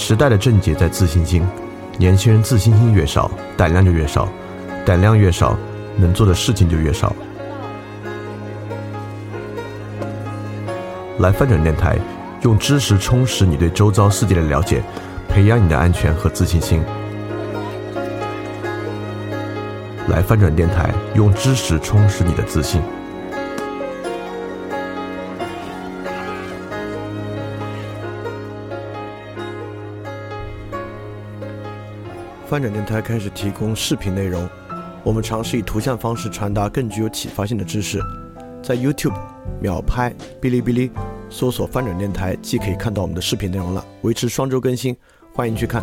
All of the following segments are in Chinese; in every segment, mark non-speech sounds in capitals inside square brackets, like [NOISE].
时代的症结在自信心，年轻人自信心越少，胆量就越少，胆量越少，能做的事情就越少。来翻转电台，用知识充实你对周遭世界的了解，培养你的安全和自信心。来翻转电台，用知识充实你的自信。翻转电台开始提供视频内容，我们尝试以图像方式传达更具有启发性的知识。在 YouTube、秒拍、哔哩哔哩搜索“翻转电台”，既可以看到我们的视频内容了，维持双周更新，欢迎去看。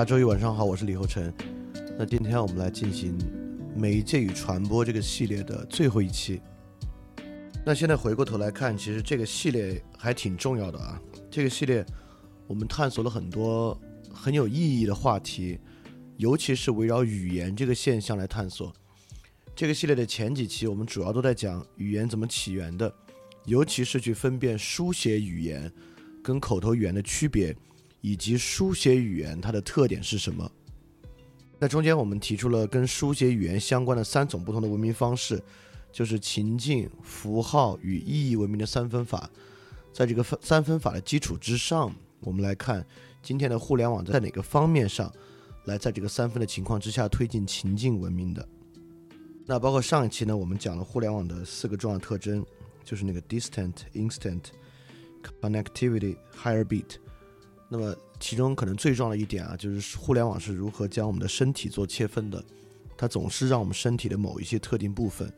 家周一晚上好，我是李厚成。那今天我们来进行媒介与传播这个系列的最后一期。那现在回过头来看，其实这个系列还挺重要的啊。这个系列我们探索了很多很有意义的话题，尤其是围绕语言这个现象来探索。这个系列的前几期我们主要都在讲语言怎么起源的，尤其是去分辨书写语言跟口头语言的区别。以及书写语言它的特点是什么？那中间我们提出了跟书写语言相关的三种不同的文明方式，就是情境、符号与意义文明的三分法。在这个分三分法的基础之上，我们来看今天的互联网在哪个方面上来在这个三分的情况之下推进情境文明的。那包括上一期呢，我们讲了互联网的四个重要特征，就是那个 distant、instant、connectivity、higher beat。那么，其中可能最重要的一点啊，就是互联网是如何将我们的身体做切分的。它总是让我们身体的某一些特定部分，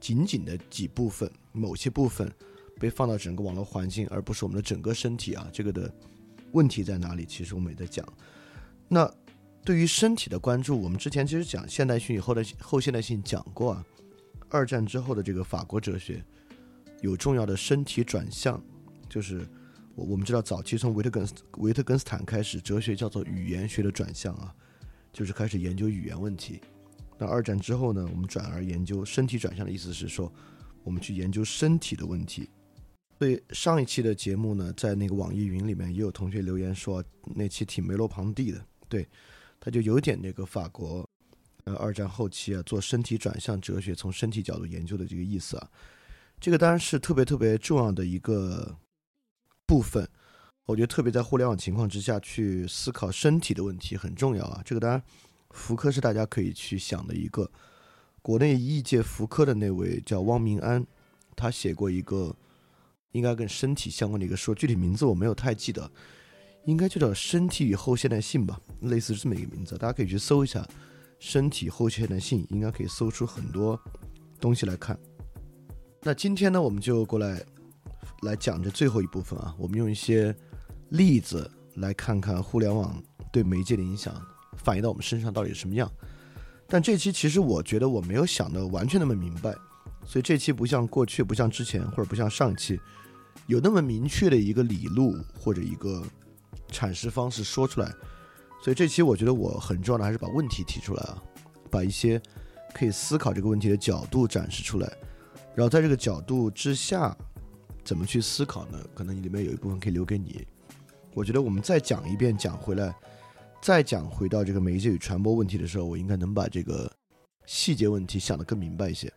仅仅的几部分、某些部分被放到整个网络环境，而不是我们的整个身体啊。这个的问题在哪里？其实我们也在讲。那对于身体的关注，我们之前其实讲现代性以后的后现代性讲过啊。二战之后的这个法国哲学有重要的身体转向，就是。我我们知道，早期从维特根斯维特根斯坦开始，哲学叫做语言学的转向啊，就是开始研究语言问题。那二战之后呢，我们转而研究身体转向的意思是说，我们去研究身体的问题。所以上一期的节目呢，在那个网易云里面也有同学留言说，那期挺梅洛庞蒂的，对，他就有点那个法国呃二战后期啊做身体转向哲学，从身体角度研究的这个意思啊，这个当然是特别特别重要的一个。部分，我觉得特别在互联网情况之下去思考身体的问题很重要啊。这个当然，福柯是大家可以去想的一个。国内译界福柯的那位叫汪明安，他写过一个应该跟身体相关的一个书，具体名字我没有太记得，应该就叫《身体与后现代性》吧，类似这么一个名字，大家可以去搜一下《身体后现代性》，应该可以搜出很多东西来看。那今天呢，我们就过来。来讲这最后一部分啊，我们用一些例子来看看互联网对媒介的影响反映到我们身上到底是什么样。但这期其实我觉得我没有想的完全那么明白，所以这期不像过去，不像之前，或者不像上一期有那么明确的一个理路或者一个阐释方式说出来。所以这期我觉得我很重要的还是把问题提出来啊，把一些可以思考这个问题的角度展示出来，然后在这个角度之下。怎么去思考呢？可能里面有一部分可以留给你。我觉得我们再讲一遍，讲回来，再讲回到这个媒介与传播问题的时候，我应该能把这个细节问题想得更明白一些。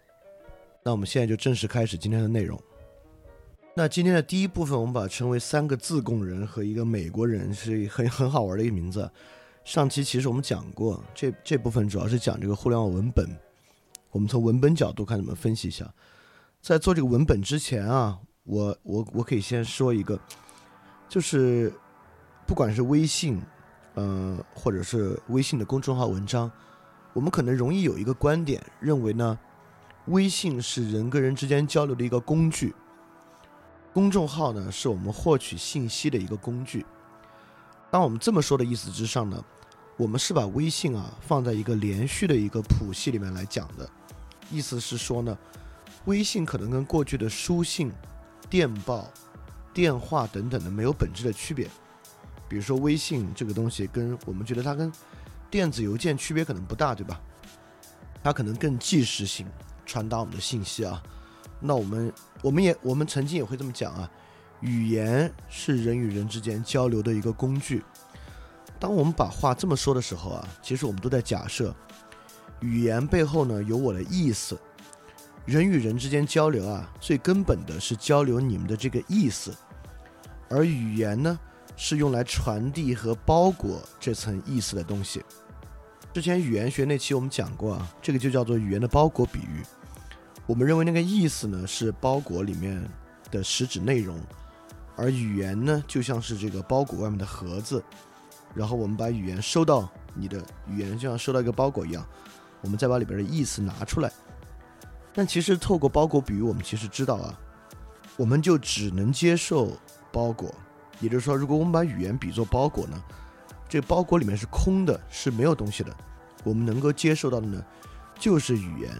那我们现在就正式开始今天的内容。那今天的第一部分，我们把它称为“三个自贡人和一个美国人”，是很很好玩的一个名字。上期其实我们讲过，这这部分主要是讲这个互联网文本。我们从文本角度看怎么分析一下。在做这个文本之前啊。我我我可以先说一个，就是不管是微信，呃，或者是微信的公众号文章，我们可能容易有一个观点，认为呢，微信是人跟人之间交流的一个工具，公众号呢是我们获取信息的一个工具。当我们这么说的意思之上呢，我们是把微信啊放在一个连续的一个谱系里面来讲的，意思是说呢，微信可能跟过去的书信。电报、电话等等的没有本质的区别，比如说微信这个东西，跟我们觉得它跟电子邮件区别可能不大，对吧？它可能更即时性传达我们的信息啊。那我们我们也我们曾经也会这么讲啊，语言是人与人之间交流的一个工具。当我们把话这么说的时候啊，其实我们都在假设语言背后呢有我的意思。人与人之间交流啊，最根本的是交流你们的这个意思，而语言呢，是用来传递和包裹这层意思的东西。之前语言学那期我们讲过啊，这个就叫做语言的包裹比喻。我们认为那个意思呢是包裹里面的实质内容，而语言呢就像是这个包裹外面的盒子，然后我们把语言收到你的语言就像收到一个包裹一样，我们再把里边的意思拿出来。但其实透过包裹比喻，我们其实知道啊，我们就只能接受包裹。也就是说，如果我们把语言比作包裹呢，这包裹里面是空的，是没有东西的。我们能够接受到的呢，就是语言。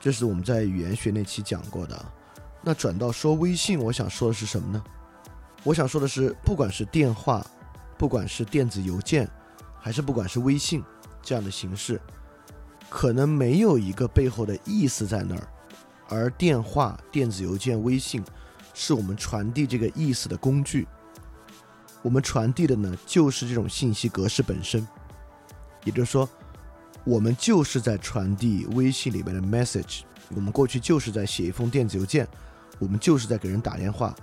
这是我们在语言学那期讲过的。那转到说微信，我想说的是什么呢？我想说的是，不管是电话，不管是电子邮件，还是不管是微信这样的形式。可能没有一个背后的意思在那儿，而电话、电子邮件、微信，是我们传递这个意思的工具。我们传递的呢，就是这种信息格式本身。也就是说，我们就是在传递微信里面的 message。我们过去就是在写一封电子邮件，我们就是在给人打电话。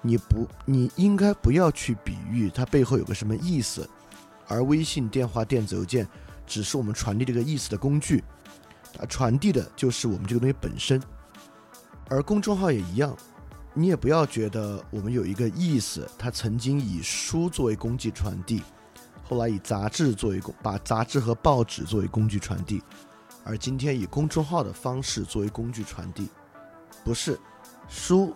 你不，你应该不要去比喻它背后有个什么意思，而微信、电话、电子邮件。只是我们传递这个意思的工具，啊，传递的就是我们这个东西本身。而公众号也一样，你也不要觉得我们有一个意思，它曾经以书作为工具传递，后来以杂志作为工，把杂志和报纸作为工具传递，而今天以公众号的方式作为工具传递，不是书、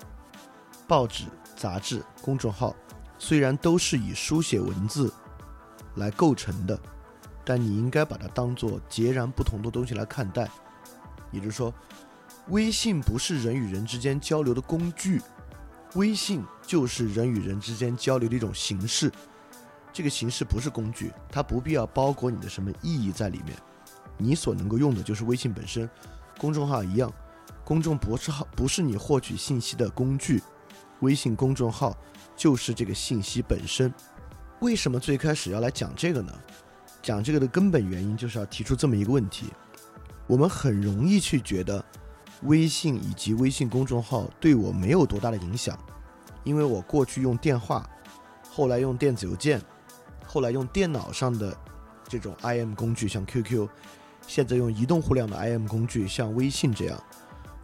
报纸、杂志、公众号，虽然都是以书写文字来构成的。但你应该把它当做截然不同的东西来看待，也就是说，微信不是人与人之间交流的工具，微信就是人与人之间交流的一种形式。这个形式不是工具，它不必要包裹你的什么意义在里面。你所能够用的就是微信本身，公众号一样，公众博士号不是你获取信息的工具，微信公众号就是这个信息本身。为什么最开始要来讲这个呢？讲这个的根本原因就是要提出这么一个问题：我们很容易去觉得微信以及微信公众号对我没有多大的影响，因为我过去用电话，后来用电子邮件，后来用电脑上的这种 IM 工具，像 QQ，现在用移动互联网的 IM 工具，像微信这样，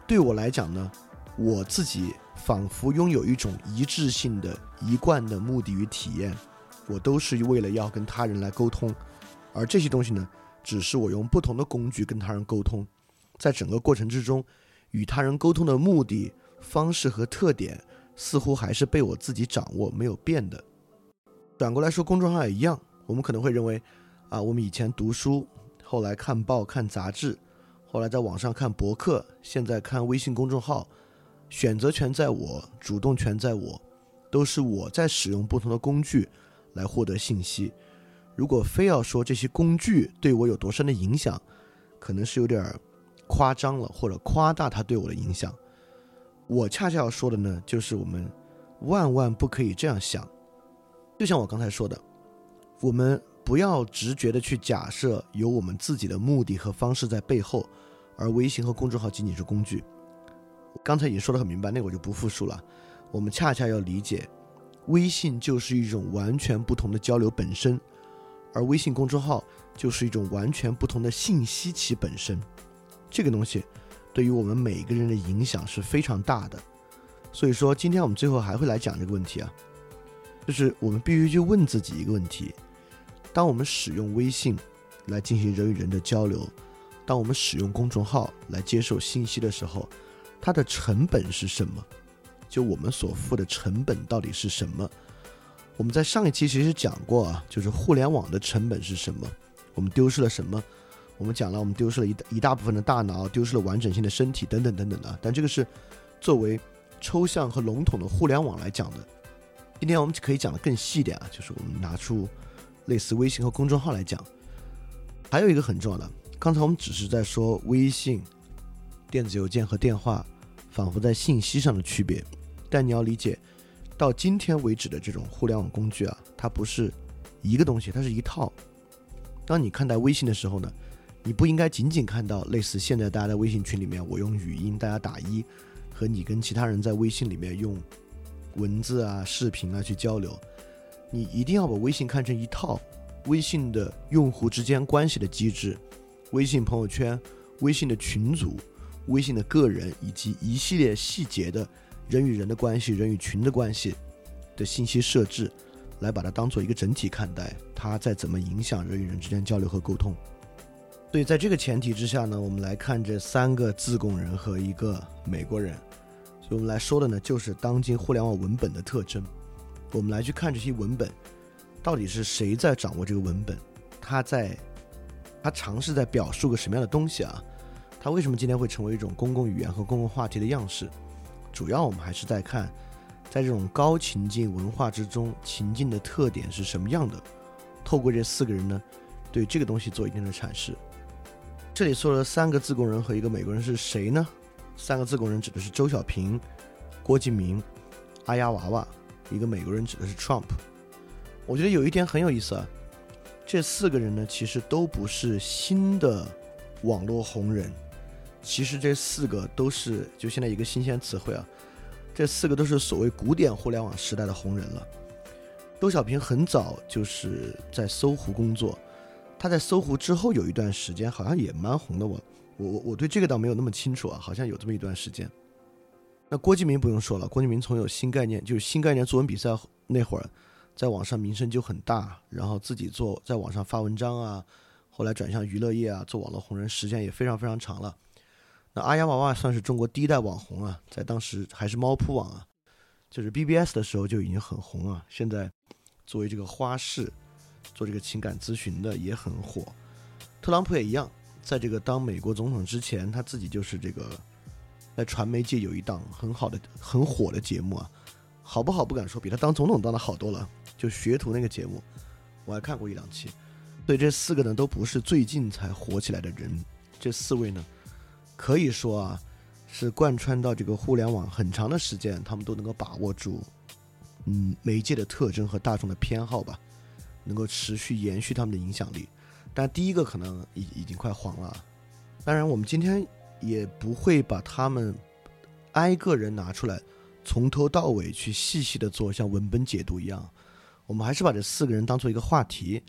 对我来讲呢，我自己仿佛拥有一种一致性的一贯的目的与体验，我都是为了要跟他人来沟通。而这些东西呢，只是我用不同的工具跟他人沟通，在整个过程之中，与他人沟通的目的、方式和特点，似乎还是被我自己掌握，没有变的。转过来说，公众号也一样，我们可能会认为，啊，我们以前读书，后来看报、看杂志，后来在网上看博客，现在看微信公众号，选择权在我，主动权在我，都是我在使用不同的工具来获得信息。如果非要说这些工具对我有多深的影响，可能是有点夸张了，或者夸大它对我的影响。我恰恰要说的呢，就是我们万万不可以这样想。就像我刚才说的，我们不要直觉的去假设有我们自己的目的和方式在背后，而微信和公众号仅仅是工具。刚才已经说得很明白，那个我就不复述了。我们恰恰要理解，微信就是一种完全不同的交流本身。而微信公众号就是一种完全不同的信息，其本身，这个东西对于我们每个人的影响是非常大的。所以说，今天我们最后还会来讲这个问题啊，就是我们必须去问自己一个问题：当我们使用微信来进行人与人的交流，当我们使用公众号来接受信息的时候，它的成本是什么？就我们所付的成本到底是什么？我们在上一期其实讲过啊，就是互联网的成本是什么？我们丢失了什么？我们讲了，我们丢失了一一大部分的大脑，丢失了完整性的身体，等等等等的。但这个是作为抽象和笼统的互联网来讲的。今天我们可以讲的更细一点啊，就是我们拿出类似微信和公众号来讲。还有一个很重要的，刚才我们只是在说微信、电子邮件和电话，仿佛在信息上的区别。但你要理解，到今天为止的这种互联网工具啊，它不是一个东西，它是一套。当你看待微信的时候呢？你不应该仅仅看到类似现在大家在微信群里面，我用语音大家打一，和你跟其他人在微信里面用文字啊、视频啊去交流。你一定要把微信看成一套微信的用户之间关系的机制，微信朋友圈、微信的群组、微信的个人以及一系列细节的人与人的关系、人与群的关系的信息设置，来把它当做一个整体看待，它在怎么影响人与人之间交流和沟通。所以，在这个前提之下呢，我们来看这三个自贡人和一个美国人。所以我们来说的呢，就是当今互联网文本的特征。我们来去看这些文本，到底是谁在掌握这个文本？他在，他尝试在表述个什么样的东西啊？他为什么今天会成为一种公共语言和公共话题的样式？主要我们还是在看，在这种高情境文化之中，情境的特点是什么样的？透过这四个人呢，对这个东西做一定的阐释。这里说了三个自贡人和一个美国人是谁呢？三个自贡人指的是周小平、郭敬明、阿丫娃娃，一个美国人指的是 Trump。我觉得有一点很有意思啊，这四个人呢其实都不是新的网络红人，其实这四个都是就现在一个新鲜词汇啊，这四个都是所谓古典互联网时代的红人了。周小平很早就是在搜狐工作。他在搜狐之后有一段时间好像也蛮红的，我我我我对这个倒没有那么清楚啊，好像有这么一段时间。那郭敬明不用说了，郭敬明从有新概念，就是新概念作文比赛那会儿，在网上名声就很大，然后自己做在网上发文章啊，后来转向娱乐业啊，做网络红人时间也非常非常长了。那阿丫娃娃算是中国第一代网红啊，在当时还是猫扑网啊，就是 BBS 的时候就已经很红啊，现在作为这个花式。做这个情感咨询的也很火，特朗普也一样，在这个当美国总统之前，他自己就是这个在传媒界有一档很好的、很火的节目啊，好不好不敢说，比他当总统当的好多了。就学徒那个节目，我还看过一两期。所以这四个呢，都不是最近才火起来的人。这四位呢，可以说啊，是贯穿到这个互联网很长的时间，他们都能够把握住，嗯，媒介的特征和大众的偏好吧。能够持续延续他们的影响力，但第一个可能已已经快黄了。当然，我们今天也不会把他们挨个人拿出来，从头到尾去细细的做像文本解读一样。我们还是把这四个人当做一个话题，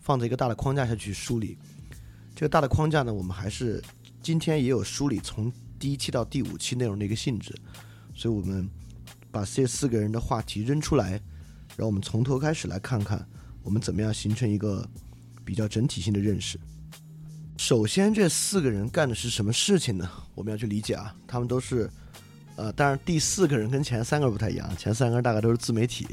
放在一个大的框架下去梳理。这个大的框架呢，我们还是今天也有梳理从第一期到第五期内容的一个性质。所以我们把这四个人的话题扔出来，让我们从头开始来看看。我们怎么样形成一个比较整体性的认识？首先，这四个人干的是什么事情呢？我们要去理解啊，他们都是，呃，当然第四个人跟前三个人不太一样，前三个人大概都是自媒体，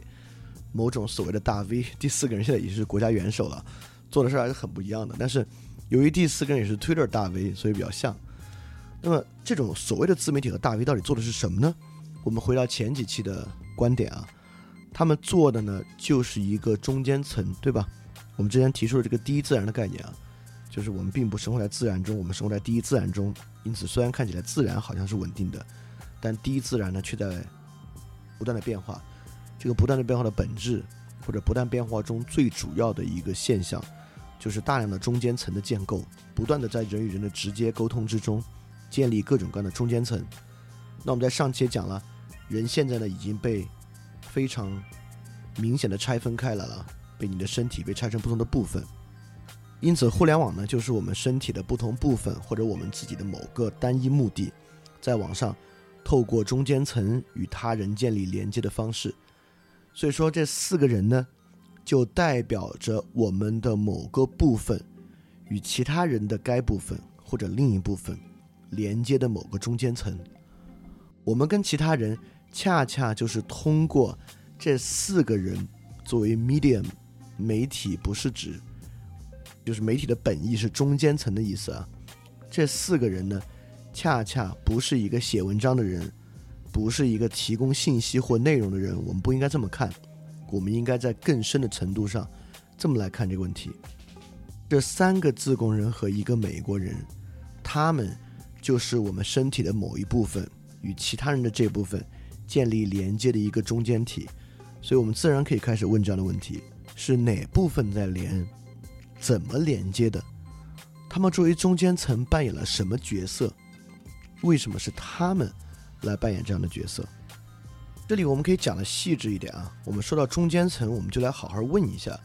某种所谓的大 V，第四个人现在已经是国家元首了，做的事儿还是很不一样的。但是由于第四个人也是 Twitter 大 V，所以比较像。那么这种所谓的自媒体和大 V 到底做的是什么呢？我们回到前几期的观点啊。他们做的呢，就是一个中间层，对吧？我们之前提出的这个第一自然的概念啊，就是我们并不生活在自然中，我们生活在第一自然中。因此，虽然看起来自然好像是稳定的，但第一自然呢却在不断的变化。这个不断的变化的本质，或者不断变化中最主要的一个现象，就是大量的中间层的建构，不断的在人与人的直接沟通之中建立各种各样的中间层。那我们在上期也讲了，人现在呢已经被非常明显的拆分开来了，被你的身体被拆成不同的部分，因此互联网呢，就是我们身体的不同部分或者我们自己的某个单一目的，在网上透过中间层与他人建立连接的方式。所以说，这四个人呢，就代表着我们的某个部分与其他人的该部分或者另一部分连接的某个中间层。我们跟其他人恰恰就是通过这四个人作为 medium 媒体，不是指就是媒体的本意是中间层的意思啊。这四个人呢，恰恰不是一个写文章的人。不是一个提供信息或内容的人，我们不应该这么看，我们应该在更深的程度上这么来看这个问题。这三个自贡人和一个美国人，他们就是我们身体的某一部分与其他人的这部分建立连接的一个中间体，所以我们自然可以开始问这样的问题：是哪部分在连？怎么连接的？他们作为中间层扮演了什么角色？为什么是他们？来扮演这样的角色，这里我们可以讲的细致一点啊。我们说到中间层，我们就来好好问一下，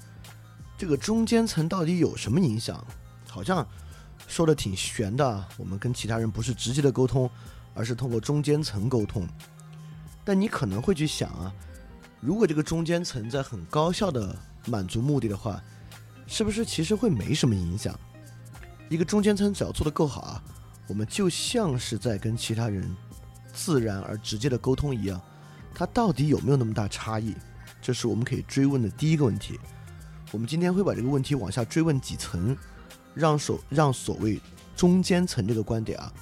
这个中间层到底有什么影响？好像说的挺玄的啊。我们跟其他人不是直接的沟通，而是通过中间层沟通。但你可能会去想啊，如果这个中间层在很高效的满足目的的话，是不是其实会没什么影响？一个中间层只要做得够好啊，我们就像是在跟其他人。自然而直接的沟通一样，它到底有没有那么大差异？这是我们可以追问的第一个问题。我们今天会把这个问题往下追问几层，让所让所谓中间层这个观点啊，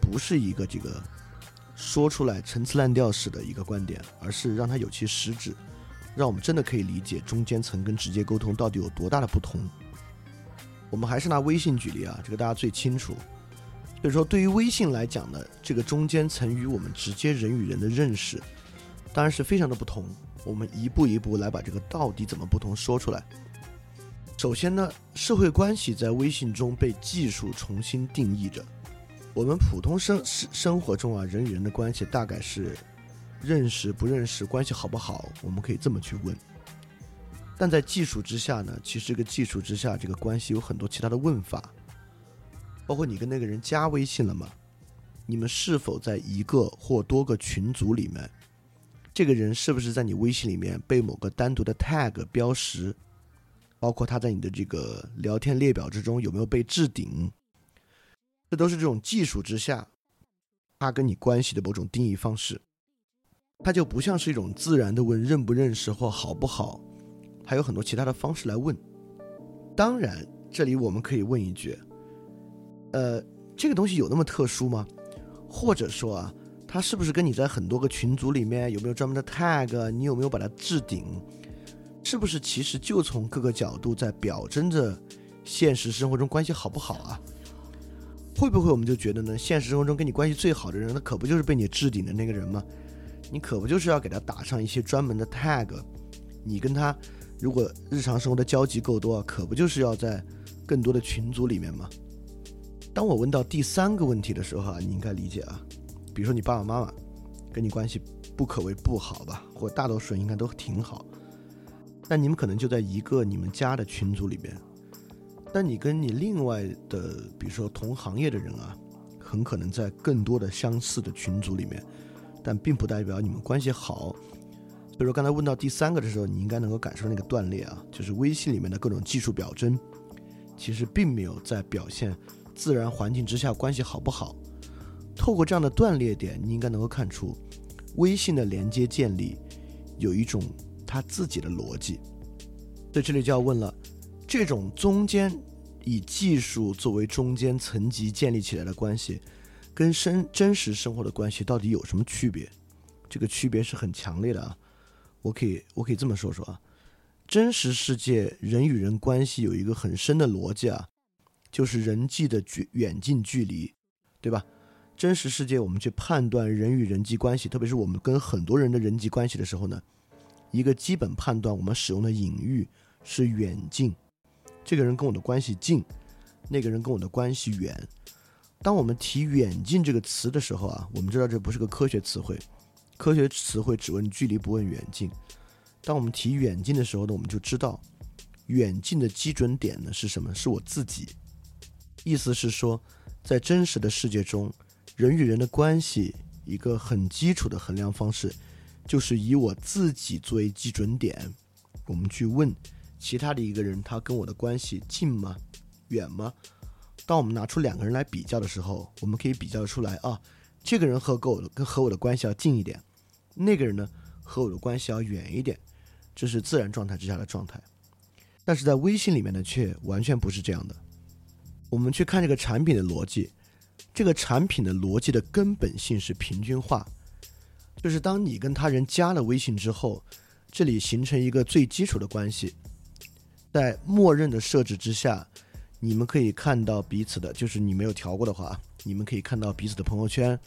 不是一个这个说出来陈词滥调式的一个观点，而是让它有其实质，让我们真的可以理解中间层跟直接沟通到底有多大的不同。我们还是拿微信举例啊，这个大家最清楚。所以说，对于微信来讲呢，这个中间层与我们直接人与人的认识，当然是非常的不同。我们一步一步来把这个到底怎么不同说出来。首先呢，社会关系在微信中被技术重新定义着。我们普通生生生活中啊，人与人的关系大概是认识不认识，关系好不好，我们可以这么去问。但在技术之下呢，其实这个技术之下，这个关系有很多其他的问法。包括你跟那个人加微信了吗？你们是否在一个或多个群组里面？这个人是不是在你微信里面被某个单独的 tag 标识？包括他在你的这个聊天列表之中有没有被置顶？这都是这种技术之下，他跟你关系的某种定义方式。他就不像是一种自然的问认不认识或好不好，还有很多其他的方式来问。当然，这里我们可以问一句。呃，这个东西有那么特殊吗？或者说啊，它是不是跟你在很多个群组里面有没有专门的 tag？你有没有把它置顶？是不是其实就从各个角度在表征着现实生活中关系好不好啊？会不会我们就觉得呢？现实生活中跟你关系最好的人，那可不就是被你置顶的那个人吗？你可不就是要给他打上一些专门的 tag？你跟他如果日常生活的交集够多，可不就是要在更多的群组里面吗？当我问到第三个问题的时候啊，你应该理解啊，比如说你爸爸妈妈跟你关系不可谓不好吧，或大多数人应该都挺好，但你们可能就在一个你们家的群组里边，但你跟你另外的，比如说同行业的人啊，很可能在更多的相似的群组里面，但并不代表你们关系好。所以说刚才问到第三个的时候，你应该能够感受那个断裂啊，就是微信里面的各种技术表征，其实并没有在表现。自然环境之下关系好不好？透过这样的断裂点，你应该能够看出，微信的连接建立有一种它自己的逻辑。在这里就要问了：这种中间以技术作为中间层级建立起来的关系，跟生真实生活的关系到底有什么区别？这个区别是很强烈的啊！我可以我可以这么说说啊，真实世界人与人关系有一个很深的逻辑啊。就是人际的距远近距离，对吧？真实世界我们去判断人与人际关系，特别是我们跟很多人的人际关系的时候呢，一个基本判断我们使用的隐喻是远近。这个人跟我的关系近，那个人跟我的关系远。当我们提远近这个词的时候啊，我们知道这不是个科学词汇，科学词汇只问距离不问远近。当我们提远近的时候呢，我们就知道远近的基准点呢是什么？是我自己。意思是说，在真实的世界中，人与人的关系一个很基础的衡量方式，就是以我自己作为基准点，我们去问其他的一个人，他跟我的关系近吗？远吗？当我们拿出两个人来比较的时候，我们可以比较出来啊，这个人和跟我跟和我的关系要近一点，那个人呢和我的关系要远一点，这是自然状态之下的状态。但是在微信里面呢，却完全不是这样的。我们去看这个产品的逻辑，这个产品的逻辑的根本性是平均化，就是当你跟他人加了微信之后，这里形成一个最基础的关系，在默认的设置之下。你们可以看到彼此的，就是你没有调过的话，你们可以看到彼此的朋友圈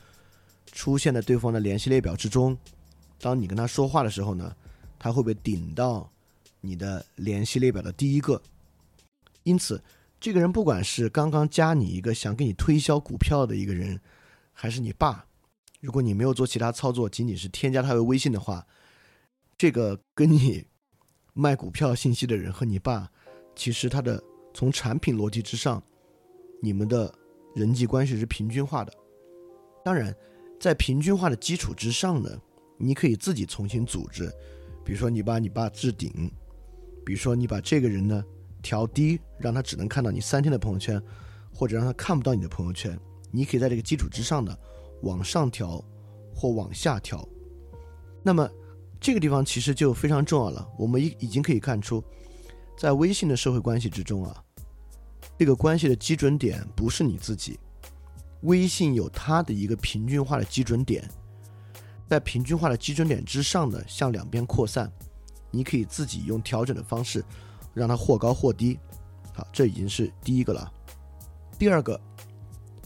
出现在对方的联系列表之中。当你跟他说话的时候呢，他会被顶到你的联系列表的第一个？因此，这个人不管是刚刚加你一个想给你推销股票的一个人，还是你爸，如果你没有做其他操作，仅仅是添加他为微信的话，这个跟你卖股票信息的人和你爸，其实他的。从产品逻辑之上，你们的人际关系是平均化的。当然，在平均化的基础之上呢，你可以自己重新组织。比如说，你把你爸置顶；比如说，你把这个人呢调低，让他只能看到你三天的朋友圈，或者让他看不到你的朋友圈。你可以在这个基础之上呢往上调或往下调。那么，这个地方其实就非常重要了。我们已已经可以看出。在微信的社会关系之中啊，这个关系的基准点不是你自己，微信有它的一个平均化的基准点，在平均化的基准点之上呢，向两边扩散，你可以自己用调整的方式，让它或高或低。好，这已经是第一个了。第二个，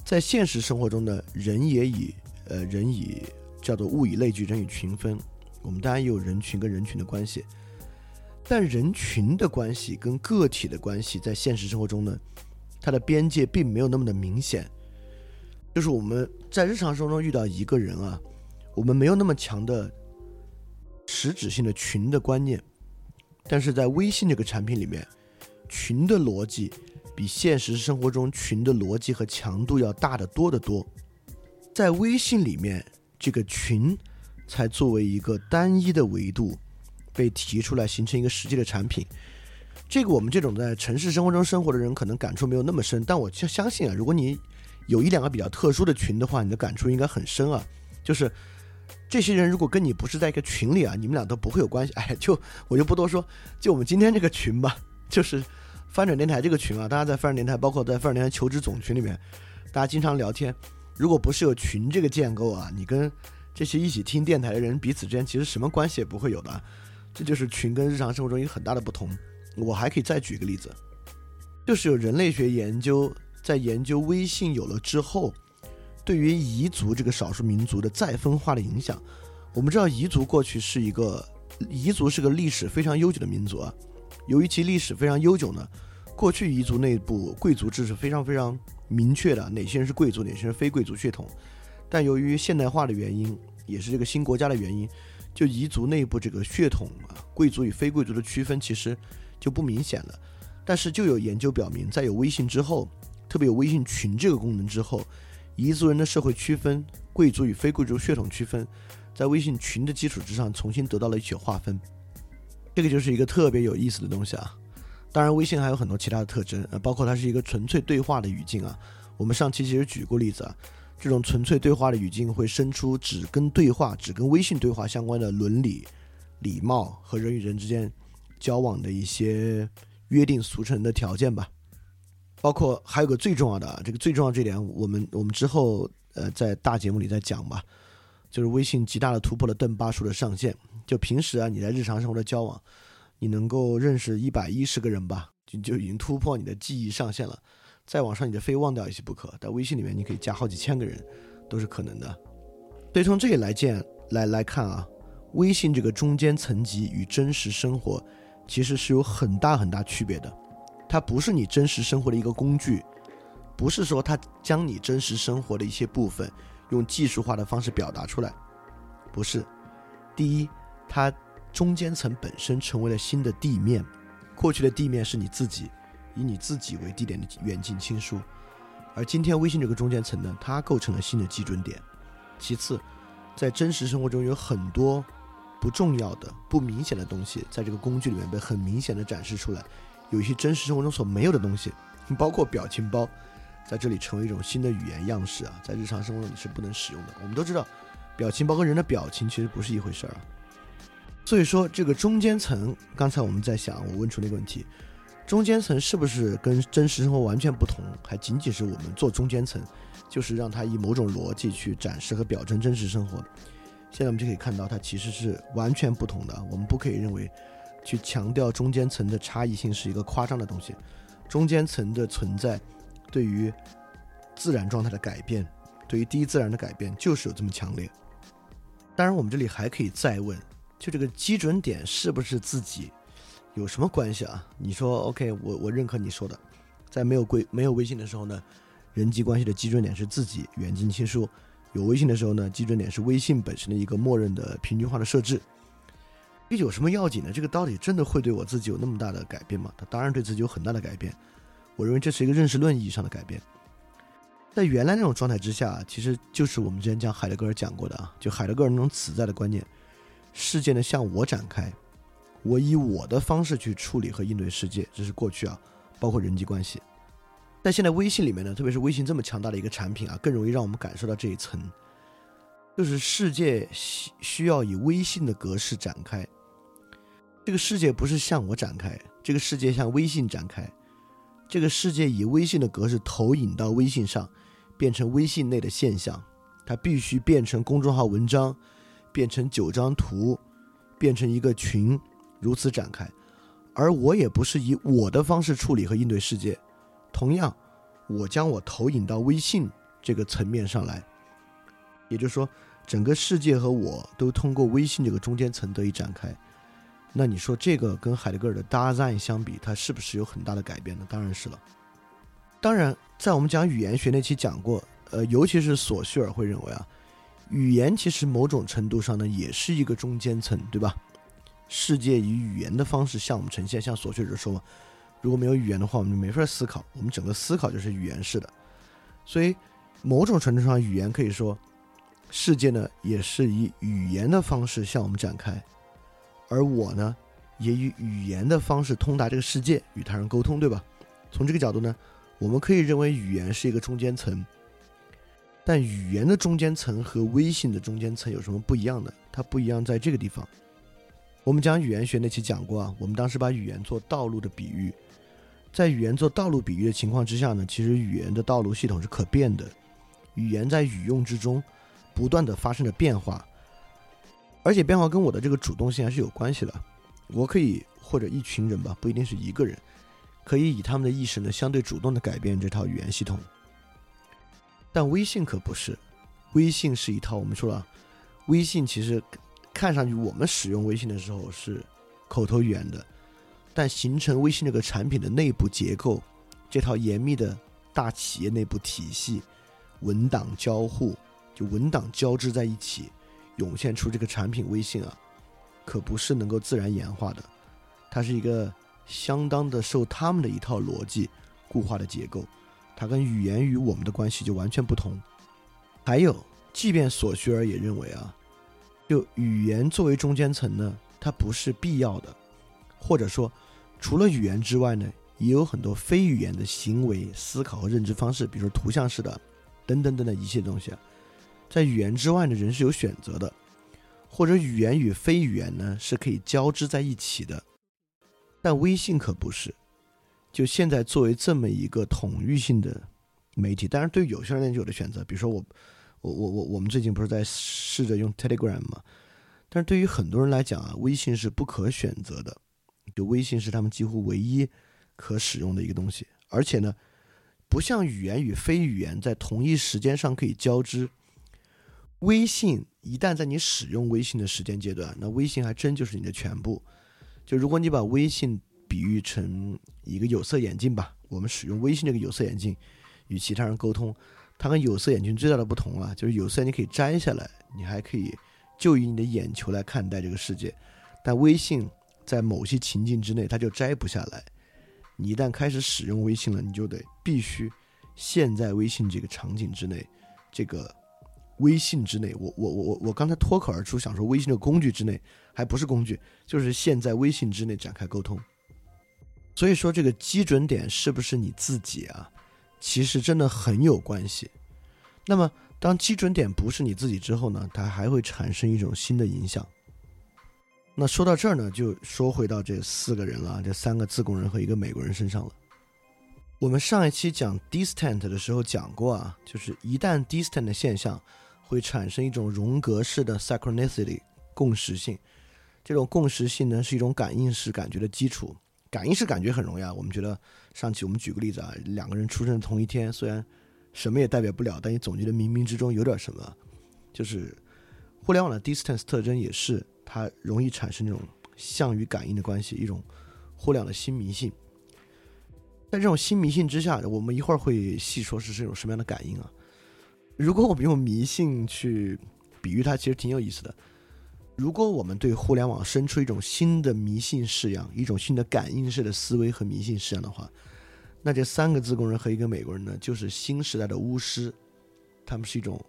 在现实生活中呢，人也以呃人以叫做物以类聚，人以群分，我们当然也有人群跟人群的关系。但人群的关系跟个体的关系，在现实生活中呢，它的边界并没有那么的明显。就是我们在日常生活中遇到一个人啊，我们没有那么强的实质性的群的观念，但是在微信这个产品里面，群的逻辑比现实生活中群的逻辑和强度要大得多得多。在微信里面，这个群才作为一个单一的维度。被提出来形成一个实际的产品，这个我们这种在城市生活中生活的人可能感触没有那么深，但我就相信啊，如果你有一两个比较特殊的群的话，你的感触应该很深啊。就是这些人如果跟你不是在一个群里啊，你们俩都不会有关系。[LAUGHS] 哎，就我就不多说，就我们今天这个群吧，[LAUGHS] 就是翻转电台这个群啊，大家在翻转电台，包括在翻转电台求职总群里面，大家经常聊天。如果不是有群这个建构啊，你跟这些一起听电台的人彼此之间其实什么关系也不会有的。这就是群跟日常生活中一个很大的不同。我还可以再举一个例子，就是有人类学研究在研究微信有了之后，对于彝族这个少数民族的再分化的影响。我们知道彝族过去是一个彝族是个历史非常悠久的民族啊，由于其历史非常悠久呢，过去彝族内部贵族制是非常非常明确的，哪些人是贵族，哪些人非贵族血统。但由于现代化的原因，也是这个新国家的原因。就彝族内部这个血统啊，贵族与非贵族的区分其实就不明显了。但是就有研究表明，在有微信之后，特别有微信群这个功能之后，彝族人的社会区分、贵族与非贵族血统区分，在微信群的基础之上重新得到了一些划分。这个就是一个特别有意思的东西啊。当然，微信还有很多其他的特征，呃，包括它是一个纯粹对话的语境啊。我们上期其实举过例子啊。这种纯粹对话的语境会生出只跟对话、只跟微信对话相关的伦理、礼貌和人与人之间交往的一些约定俗成的条件吧。包括还有个最重要的，这个最重要这点，我们我们之后呃在大节目里再讲吧。就是微信极大的突破了邓巴数的上限。就平时啊，你在日常生活的交往，你能够认识一百一十个人吧，就就已经突破你的记忆上限了。再往上，你就非忘掉一些不可。在微信里面，你可以加好几千个人，都是可能的。所以从这里来见来来看啊，微信这个中间层级与真实生活其实是有很大很大区别的。它不是你真实生活的一个工具，不是说它将你真实生活的一些部分用技术化的方式表达出来，不是。第一，它中间层本身成为了新的地面，过去的地面是你自己。以你自己为地点的远近亲疏，而今天微信这个中间层呢，它构成了新的基准点。其次，在真实生活中有很多不重要的、不明显的东西，在这个工具里面被很明显的展示出来。有一些真实生活中所没有的东西，[LAUGHS] 包括表情包，在这里成为一种新的语言样式啊，在日常生活中你是不能使用的。我们都知道，表情包跟人的表情其实不是一回事儿啊。所以说，这个中间层，刚才我们在想，我问出那个问题。中间层是不是跟真实生活完全不同？还仅仅是我们做中间层，就是让它以某种逻辑去展示和表征真实生活。现在我们就可以看到，它其实是完全不同的。我们不可以认为去强调中间层的差异性是一个夸张的东西。中间层的存在，对于自然状态的改变，对于第一自然的改变，就是有这么强烈。当然，我们这里还可以再问，就这个基准点是不是自己？有什么关系啊？你说 OK，我我认可你说的，在没有微没有微信的时候呢，人际关系的基准点是自己远近亲疏；有微信的时候呢，基准点是微信本身的一个默认的平均化的设置。这有什么要紧呢？这个到底真的会对我自己有那么大的改变吗？它当然对自己有很大的改变。我认为这是一个认识论意义上的改变。在原来那种状态之下，其实就是我们之前讲海德格尔讲过的啊，就海德格尔那种此在的观念，事件呢向我展开。我以我的方式去处理和应对世界，这是过去啊，包括人际关系。但现在微信里面呢，特别是微信这么强大的一个产品啊，更容易让我们感受到这一层，就是世界需需要以微信的格式展开。这个世界不是向我展开，这个世界向微信展开。这个世界以微信的格式投影到微信上，变成微信内的现象，它必须变成公众号文章，变成九张图，变成一个群。如此展开，而我也不是以我的方式处理和应对世界。同样，我将我投影到微信这个层面上来，也就是说，整个世界和我都通过微信这个中间层得以展开。那你说这个跟海德格尔的 Dasein 相比，它是不是有很大的改变呢？当然是了。当然，在我们讲语言学那期讲过，呃，尤其是索绪尔会认为啊，语言其实某种程度上呢，也是一个中间层，对吧？世界以语言的方式向我们呈现，像索绪尔说嘛，如果没有语言的话，我们就没法思考，我们整个思考就是语言式的。所以，某种程度上，语言可以说，世界呢也是以语言的方式向我们展开，而我呢，也以语言的方式通达这个世界，与他人沟通，对吧？从这个角度呢，我们可以认为语言是一个中间层，但语言的中间层和微信的中间层有什么不一样的？它不一样在这个地方。我们讲语言学那期讲过啊，我们当时把语言做道路的比喻，在语言做道路比喻的情况之下呢，其实语言的道路系统是可变的，语言在语用之中不断的发生着变化，而且变化跟我的这个主动性还是有关系的。我可以或者一群人吧，不一定是一个人，可以以他们的意识呢相对主动的改变这套语言系统，但微信可不是，微信是一套我们说了，微信其实。看上去我们使用微信的时候是口头语言的，但形成微信这个产品的内部结构，这套严密的大企业内部体系，文档交互，就文档交织在一起，涌现出这个产品微信啊，可不是能够自然演化的，它是一个相当的受他们的一套逻辑固化的结构，它跟语言与我们的关系就完全不同。还有，即便索绪尔也认为啊。就语言作为中间层呢，它不是必要的，或者说，除了语言之外呢，也有很多非语言的行为、思考和认知方式，比如图像式的，等等等等一切东西，在语言之外呢，人是有选择的，或者语言与非语言呢是可以交织在一起的，但微信可不是。就现在作为这么一个统御性的媒体，当然对有些人就有的选择，比如说我。我我我我们最近不是在试着用 Telegram 吗？但是对于很多人来讲啊，微信是不可选择的，就微信是他们几乎唯一可使用的一个东西。而且呢，不像语言与非语言在同一时间上可以交织。微信一旦在你使用微信的时间阶段，那微信还真就是你的全部。就如果你把微信比喻成一个有色眼镜吧，我们使用微信这个有色眼镜与其他人沟通。它跟有色眼镜最大的不同啊，就是有色你可以摘下来，你还可以就以你的眼球来看待这个世界，但微信在某些情境之内它就摘不下来。你一旦开始使用微信了，你就得必须陷在微信这个场景之内，这个微信之内。我我我我我刚才脱口而出想说微信的工具之内，还不是工具，就是现在微信之内展开沟通。所以说这个基准点是不是你自己啊？其实真的很有关系。那么当基准点不是你自己之后呢，它还会产生一种新的影响。那说到这儿呢，就说回到这四个人了，这三个自贡人和一个美国人身上了。我们上一期讲 distant 的时候讲过啊，就是一旦 distant 的现象会产生一种荣格式的 synchronicity 共识性。这种共识性呢是一种感应式感觉的基础。感应式感觉很容易啊，我们觉得上期我们举个例子啊，两个人出生同一天，虽然什么也代表不了，但你总觉得冥冥之中有点什么。就是互联网的 distance 特征也是它容易产生那种相与感应的关系，一种互联网的新迷信。在这种新迷信之下，我们一会儿会细说是这种什么样的感应啊。如果我们用迷信去比喻它，其实挺有意思的。如果我们对互联网生出一种新的迷信式样，一种新的感应式的思维和迷信式样的话，那这三个自贡人和一个美国人呢，就是新时代的巫师，他们是一种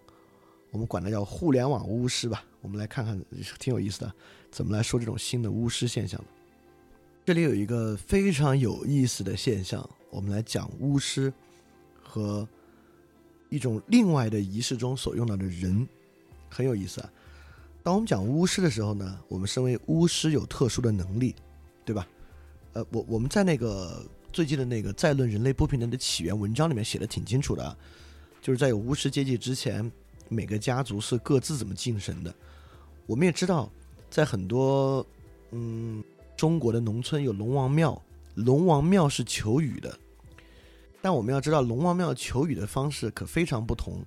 我们管它叫互联网巫师吧。我们来看看，挺有意思的，怎么来说这种新的巫师现象这里有一个非常有意思的现象，我们来讲巫师和一种另外的仪式中所用到的人，很有意思啊。当我们讲巫师的时候呢，我们身为巫师有特殊的能力，对吧？呃，我我们在那个最近的那个《再论人类不平等的起源》文章里面写的挺清楚的，就是在有巫师阶级之前，每个家族是各自怎么敬神的。我们也知道，在很多嗯中国的农村有龙王庙，龙王庙是求雨的，但我们要知道，龙王庙求雨的方式可非常不同，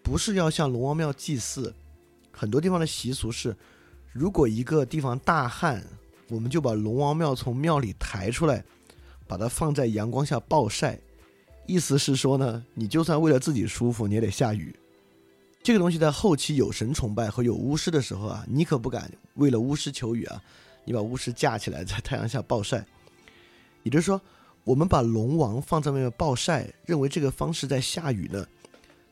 不是要向龙王庙祭祀。很多地方的习俗是，如果一个地方大旱，我们就把龙王庙从庙里抬出来，把它放在阳光下暴晒。意思是说呢，你就算为了自己舒服，你也得下雨。这个东西在后期有神崇拜和有巫师的时候啊，你可不敢为了巫师求雨啊，你把巫师架起来在太阳下暴晒。也就是说，我们把龙王放在外面暴晒，认为这个方式在下雨呢。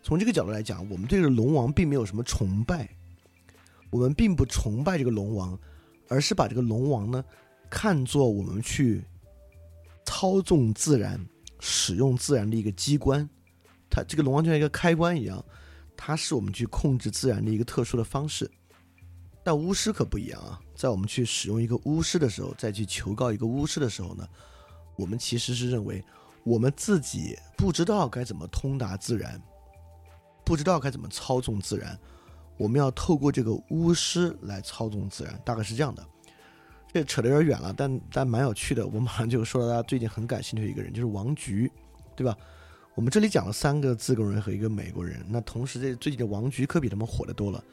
从这个角度来讲，我们对这个龙王并没有什么崇拜。我们并不崇拜这个龙王，而是把这个龙王呢看作我们去操纵自然、使用自然的一个机关。它这个龙王就像一个开关一样，它是我们去控制自然的一个特殊的方式。但巫师可不一样啊，在我们去使用一个巫师的时候，再去求告一个巫师的时候呢，我们其实是认为我们自己不知道该怎么通达自然，不知道该怎么操纵自然。我们要透过这个巫师来操纵自然，大概是这样的。这扯得有点远了，但但蛮有趣的。我马上就说到大家最近很感兴趣的一个人，就是王菊，对吧？我们这里讲了三个自贡人和一个美国人，那同时这最近的王菊可比他们火得多了。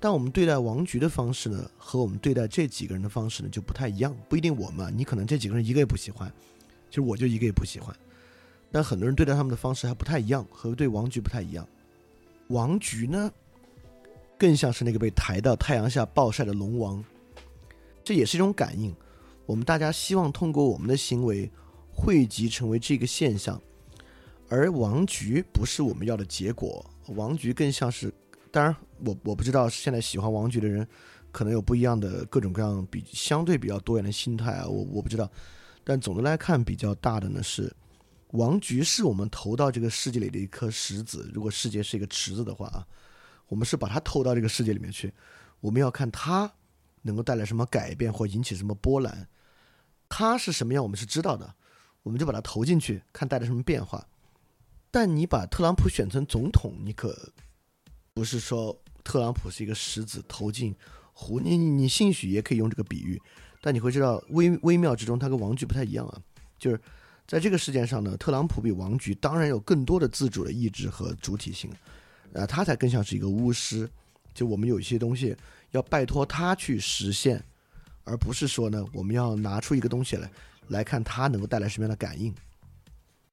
但我们对待王菊的方式呢，和我们对待这几个人的方式呢就不太一样。不一定我们，你可能这几个人一个也不喜欢，其实我就一个也不喜欢。但很多人对待他们的方式还不太一样，和对王菊不太一样。王菊呢？更像是那个被抬到太阳下暴晒的龙王，这也是一种感应。我们大家希望通过我们的行为汇集成为这个现象，而王菊不是我们要的结果。王菊更像是，当然我我不知道现在喜欢王菊的人可能有不一样的各种各样比相对比较多元的心态啊，我我不知道。但总的来看，比较大的呢是王菊是我们投到这个世界里的一颗石子。如果世界是一个池子的话啊。我们是把它投到这个世界里面去，我们要看它能够带来什么改变或引起什么波澜，它是什么样我们是知道的，我们就把它投进去，看带来什么变化。但你把特朗普选成总统，你可不是说特朗普是一个石子投进湖，你你你兴许也可以用这个比喻，但你会知道微微妙之中，它跟王菊不太一样啊。就是在这个事件上呢，特朗普比王菊当然有更多的自主的意志和主体性。啊，他才更像是一个巫师，就我们有一些东西要拜托他去实现，而不是说呢，我们要拿出一个东西来，来看他能够带来什么样的感应。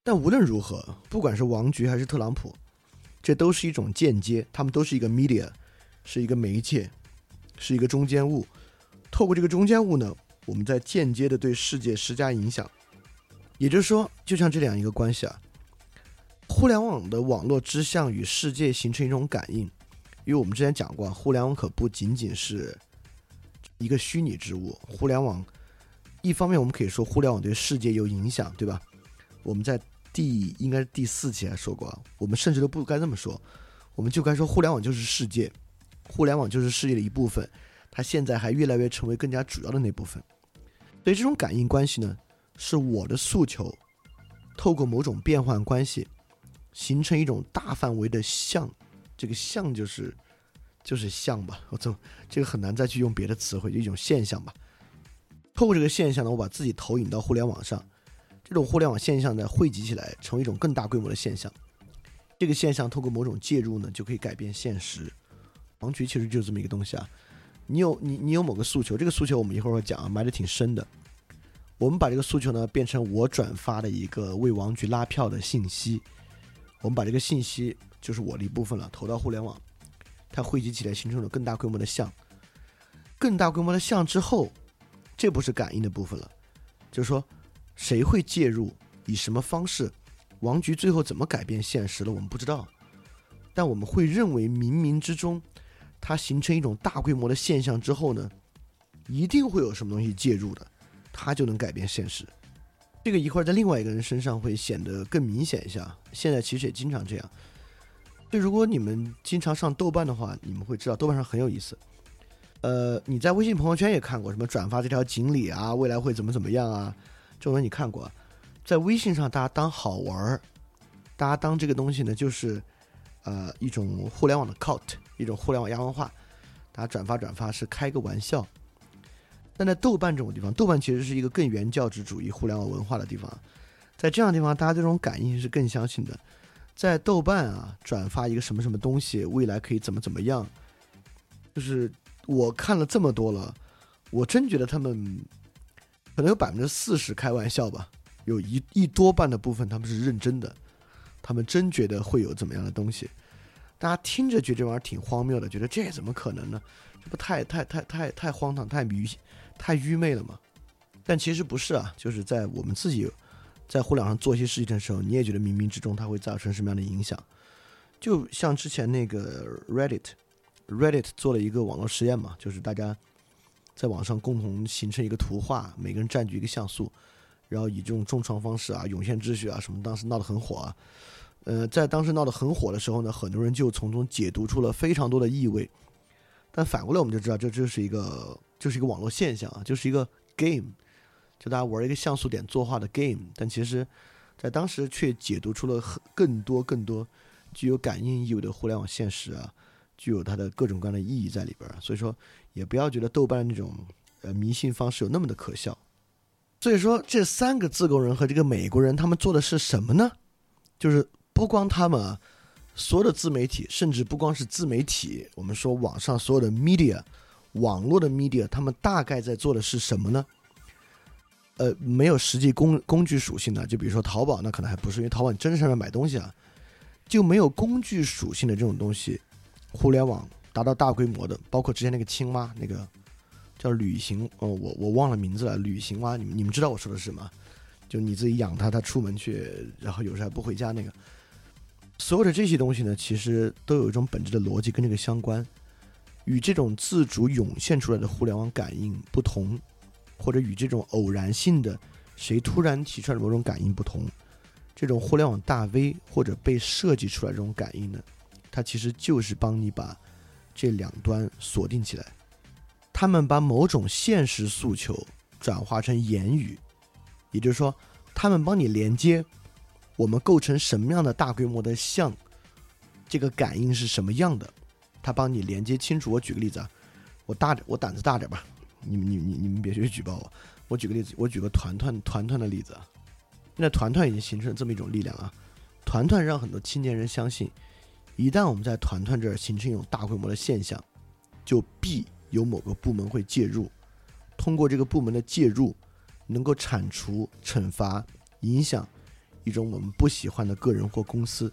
但无论如何，不管是王菊还是特朗普，这都是一种间接，他们都是一个 media，是一个媒介，是一个中间物。透过这个中间物呢，我们在间接的对世界施加影响。也就是说，就像这两一个关系啊。互联网的网络之象与世界形成一种感应，因为我们之前讲过，互联网可不仅仅是一个虚拟之物。互联网一方面我们可以说互联网对世界有影响，对吧？我们在第应该是第四期还说过啊，我们甚至都不该这么说，我们就该说互联网就是世界，互联网就是世界的一部分。它现在还越来越成为更加主要的那部分。所以这种感应关系呢，是我的诉求，透过某种变换关系，形成一种大范围的像。这个像就是就是像吧，我这这个很难再去用别的词汇，就一种现象吧。透过这个现象呢，我把自己投影到互联网上，这种互联网现象呢汇集起来，成为一种更大规模的现象。这个现象透过某种介入呢，就可以改变现实。王局其实就是这么一个东西啊。你有你你有某个诉求，这个诉求我们一会儿会讲啊，埋的挺深的。我们把这个诉求呢变成我转发的一个为王局拉票的信息，我们把这个信息就是我的一部分了，投到互联网，它汇集起来形成了更大规模的像，更大规模的像之后，这不是感应的部分了，就是说谁会介入，以什么方式，王局最后怎么改变现实了，我们不知道，但我们会认为冥冥之中。它形成一种大规模的现象之后呢，一定会有什么东西介入的，它就能改变现实。这个一会儿在另外一个人身上会显得更明显一下。现在其实也经常这样。就如果你们经常上豆瓣的话，你们会知道豆瓣上很有意思。呃，你在微信朋友圈也看过什么转发这条锦鲤啊，未来会怎么怎么样啊？这文你看过？在微信上大家当好玩儿，大家当这个东西呢，就是呃一种互联网的 cult。一种互联网亚文化，大家转发转发是开个玩笑，但在豆瓣这种地方，豆瓣其实是一个更原教旨主义互联网文化的地方，在这样的地方，大家这种感应是更相信的。在豆瓣啊，转发一个什么什么东西，未来可以怎么怎么样，就是我看了这么多了，我真觉得他们可能有百分之四十开玩笑吧，有一一多半的部分他们是认真的，他们真觉得会有怎么样的东西。大家听着觉得这玩意儿挺荒谬的，觉得这怎么可能呢？这不太太太太太荒唐、太愚、太愚昧了吗？但其实不是啊，就是在我们自己在互联网上做一些事情的时候，你也觉得冥冥之中它会造成什么样的影响？就像之前那个 Reddit，Reddit 做了一个网络实验嘛，就是大家在网上共同形成一个图画，每个人占据一个像素，然后以这种重创方式啊，涌现秩序啊什么，当时闹得很火啊。呃，在当时闹得很火的时候呢，很多人就从中解读出了非常多的意味。但反过来，我们就知道，这就是一个，就是一个网络现象啊，就是一个 game，就大家玩一个像素点作画的 game。但其实，在当时却解读出了很更多更多具有感应意味的互联网现实啊，具有它的各种各样的意义在里边儿。所以说，也不要觉得豆瓣那种呃迷信方式有那么的可笑。所以说，这三个自贡人和这个美国人，他们做的是什么呢？就是。不光他们，所有的自媒体，甚至不光是自媒体，我们说网上所有的 media，网络的 media，他们大概在做的是什么呢？呃，没有实际工工具属性的，就比如说淘宝，那可能还不是，因为淘宝你真的上面买东西啊，就没有工具属性的这种东西，互联网达到大规模的，包括之前那个青蛙，那个叫旅行，哦，我我忘了名字了，旅行蛙，你们你们知道我说的是什么？就你自己养它，它出门去，然后有时候还不回家那个。所有的这些东西呢，其实都有一种本质的逻辑跟这个相关，与这种自主涌现出来的互联网感应不同，或者与这种偶然性的谁突然提出来的某种感应不同，这种互联网大 V 或者被设计出来这种感应呢，它其实就是帮你把这两端锁定起来，他们把某种现实诉求转化成言语，也就是说，他们帮你连接。我们构成什么样的大规模的像？这个感应是什么样的？他帮你连接清楚。我举个例子啊，我大点，我胆子大点吧。你们、你、你、你们别去举报我。我举个例子，我举个团团团团的例子啊。现在团团已经形成了这么一种力量啊，团团让很多青年人相信，一旦我们在团团这儿形成一种大规模的现象，就必有某个部门会介入，通过这个部门的介入，能够铲除、惩罚、影响。一种我们不喜欢的个人或公司，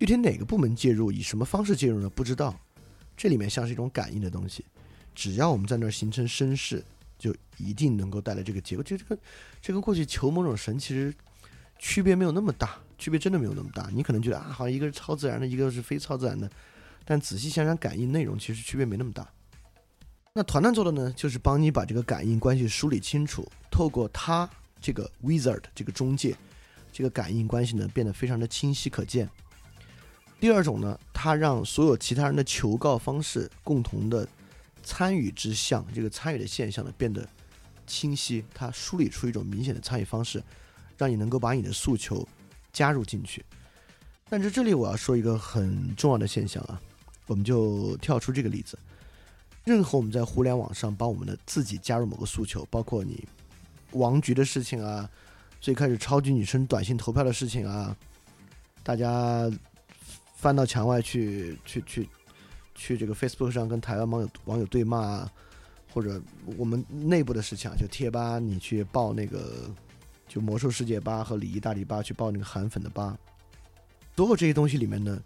具体哪个部门介入，以什么方式介入呢？不知道。这里面像是一种感应的东西，只要我们在那儿形成声势，就一定能够带来这个结果。就这个，这跟过去求某种神其实区别没有那么大，区别真的没有那么大。你可能觉得啊，好像一个是超自然的，一个是非超自然的，但仔细想想，感应内容其实区别没那么大。那团团做的呢，就是帮你把这个感应关系梳理清楚，透过他这个 wizard 这个中介，这个感应关系呢变得非常的清晰可见。第二种呢，它让所有其他人的求告方式共同的参与之象，这个参与的现象呢变得清晰，它梳理出一种明显的参与方式，让你能够把你的诉求加入进去。但是这里我要说一个很重要的现象啊，我们就跳出这个例子。任何我们在互联网上帮我们的自己加入某个诉求，包括你王局的事情啊，最开始超级女生短信投票的事情啊，大家翻到墙外去去去去这个 Facebook 上跟台湾网友网友对骂啊，或者我们内部的事情啊，就贴吧你去报那个就魔兽世界吧和礼仪大礼吧去报那个韩粉的吧，所有这些东西里面呢，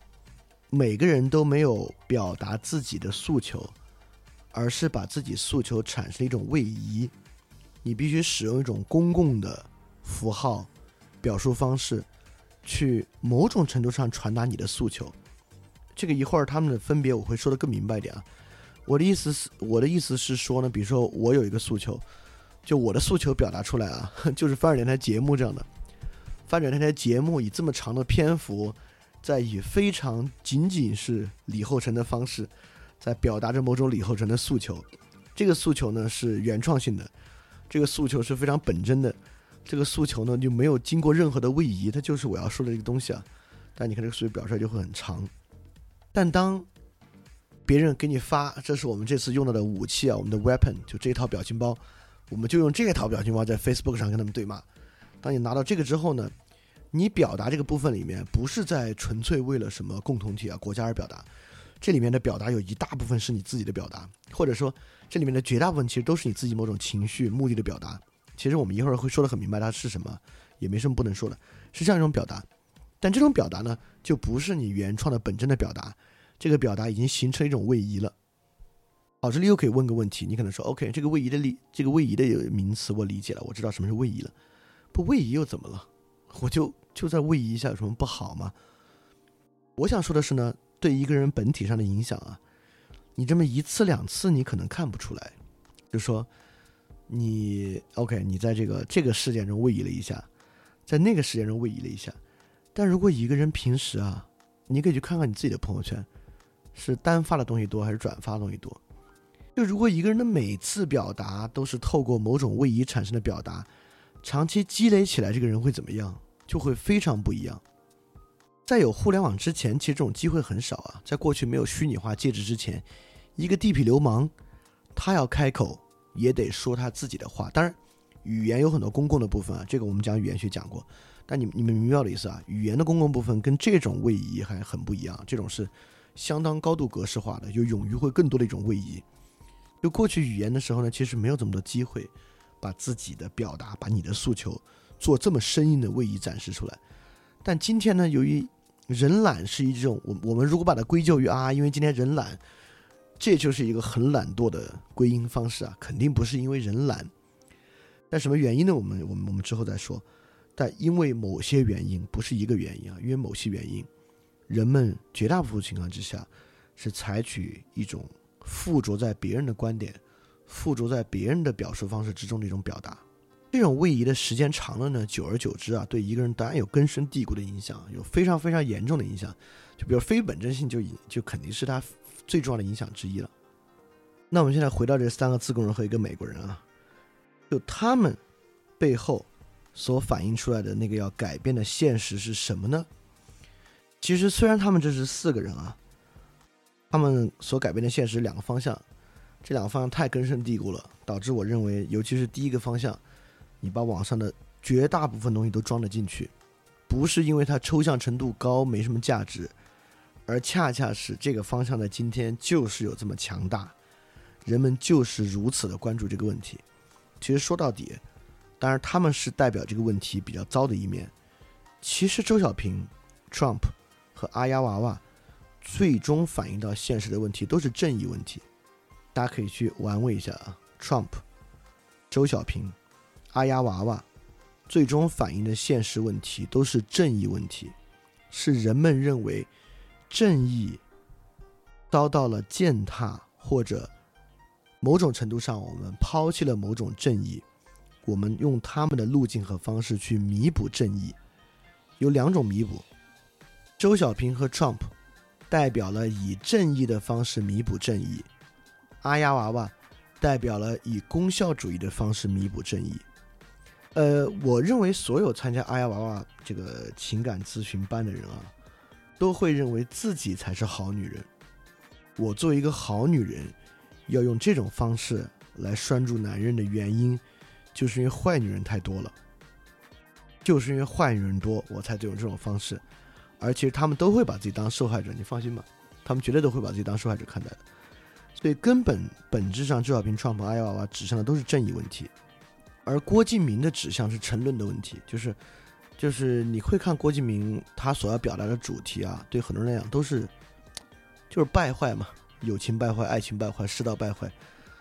每个人都没有表达自己的诉求。而是把自己诉求产生一种位移，你必须使用一种公共的符号表述方式，去某种程度上传达你的诉求。这个一会儿他们的分别我会说的更明白一点啊。我的意思是，我的意思是说呢，比如说我有一个诉求，就我的诉求表达出来啊，[LAUGHS] 就是翻转电台节目这样的，翻转电台节目以这么长的篇幅，在以非常仅仅是李厚成的方式。在表达着某种李厚成的诉求，这个诉求呢是原创性的，这个诉求是非常本真的，这个诉求呢就没有经过任何的位移，它就是我要说的这个东西啊。但你看这个诉求表出来就会很长，但当别人给你发，这是我们这次用到的武器啊，我们的 weapon 就这套表情包，我们就用这套表情包在 Facebook 上跟他们对骂。当你拿到这个之后呢，你表达这个部分里面不是在纯粹为了什么共同体啊国家而表达。这里面的表达有一大部分是你自己的表达，或者说这里面的绝大部分其实都是你自己某种情绪目的的表达。其实我们一会儿会说的很明白它是什么，也没什么不能说的，是这样一种表达。但这种表达呢，就不是你原创的本真的表达，这个表达已经形成一种位移了。好，这里又可以问个问题，你可能说，OK，这个位移的理，这个位移的名词我理解了，我知道什么是位移了。不位移又怎么了？我就就在位移一下有什么不好吗？我想说的是呢。对一个人本体上的影响啊，你这么一次两次你可能看不出来，就说你 OK，你在这个这个事件中位移了一下，在那个事件中位移了一下，但如果一个人平时啊，你可以去看看你自己的朋友圈，是单发的东西多还是转发的东西多？就如果一个人的每次表达都是透过某种位移产生的表达，长期积累起来，这个人会怎么样？就会非常不一样。在有互联网之前，其实这种机会很少啊。在过去没有虚拟化介质之前，一个地痞流氓，他要开口也得说他自己的话。当然，语言有很多公共的部分啊，这个我们讲语言学讲过。但你你们明白我的意思啊？语言的公共部分跟这种位移还很不一样，这种是相当高度格式化的，有勇于会更多的一种位移。就过去语言的时候呢，其实没有这么多机会把自己的表达、把你的诉求做这么生硬的位移展示出来。但今天呢，由于人懒是一种，我我们如果把它归咎于啊，因为今天人懒，这就是一个很懒惰的归因方式啊，肯定不是因为人懒。但什么原因呢？我们我们我们之后再说。但因为某些原因，不是一个原因啊，因为某些原因，人们绝大部分情况之下是采取一种附着在别人的观点、附着在别人的表述方式之中的一种表达。这种位移的时间长了呢，久而久之啊，对一个人当然有根深蒂固的影响，有非常非常严重的影响。就比如非本真性，就就肯定是他最重要的影响之一了。那我们现在回到这三个自贡人和一个美国人啊，就他们背后所反映出来的那个要改变的现实是什么呢？其实虽然他们这是四个人啊，他们所改变的现实两个方向，这两个方向太根深蒂固了，导致我认为，尤其是第一个方向。你把网上的绝大部分东西都装了进去，不是因为它抽象程度高没什么价值，而恰恰是这个方向在今天就是有这么强大，人们就是如此的关注这个问题。其实说到底，当然他们是代表这个问题比较糟的一面。其实周小平、Trump 和阿丫娃娃最终反映到现实的问题都是正义问题，大家可以去玩味一下啊，Trump、周小平。阿丫娃娃最终反映的现实问题都是正义问题，是人们认为正义遭到了践踏，或者某种程度上我们抛弃了某种正义，我们用他们的路径和方式去弥补正义。有两种弥补，周小平和 Trump 代表了以正义的方式弥补正义，阿丫娃娃代表了以功效主义的方式弥补正义。呃，我认为所有参加阿丫娃娃这个情感咨询班的人啊，都会认为自己才是好女人。我作为一个好女人，要用这种方式来拴住男人的原因，就是因为坏女人太多了，就是因为坏女人多，我才用这种方式。而其实他们都会把自己当受害者，你放心吧，他们绝对都会把自己当受害者看待的。所以根本本质上，周小平、创 u 阿丫娃娃指向的都是正义问题。而郭敬明的指向是沉沦的问题，就是，就是你会看郭敬明他所要表达的主题啊，对很多人来讲都是，就是败坏嘛，友情败坏、爱情败坏、世道败坏，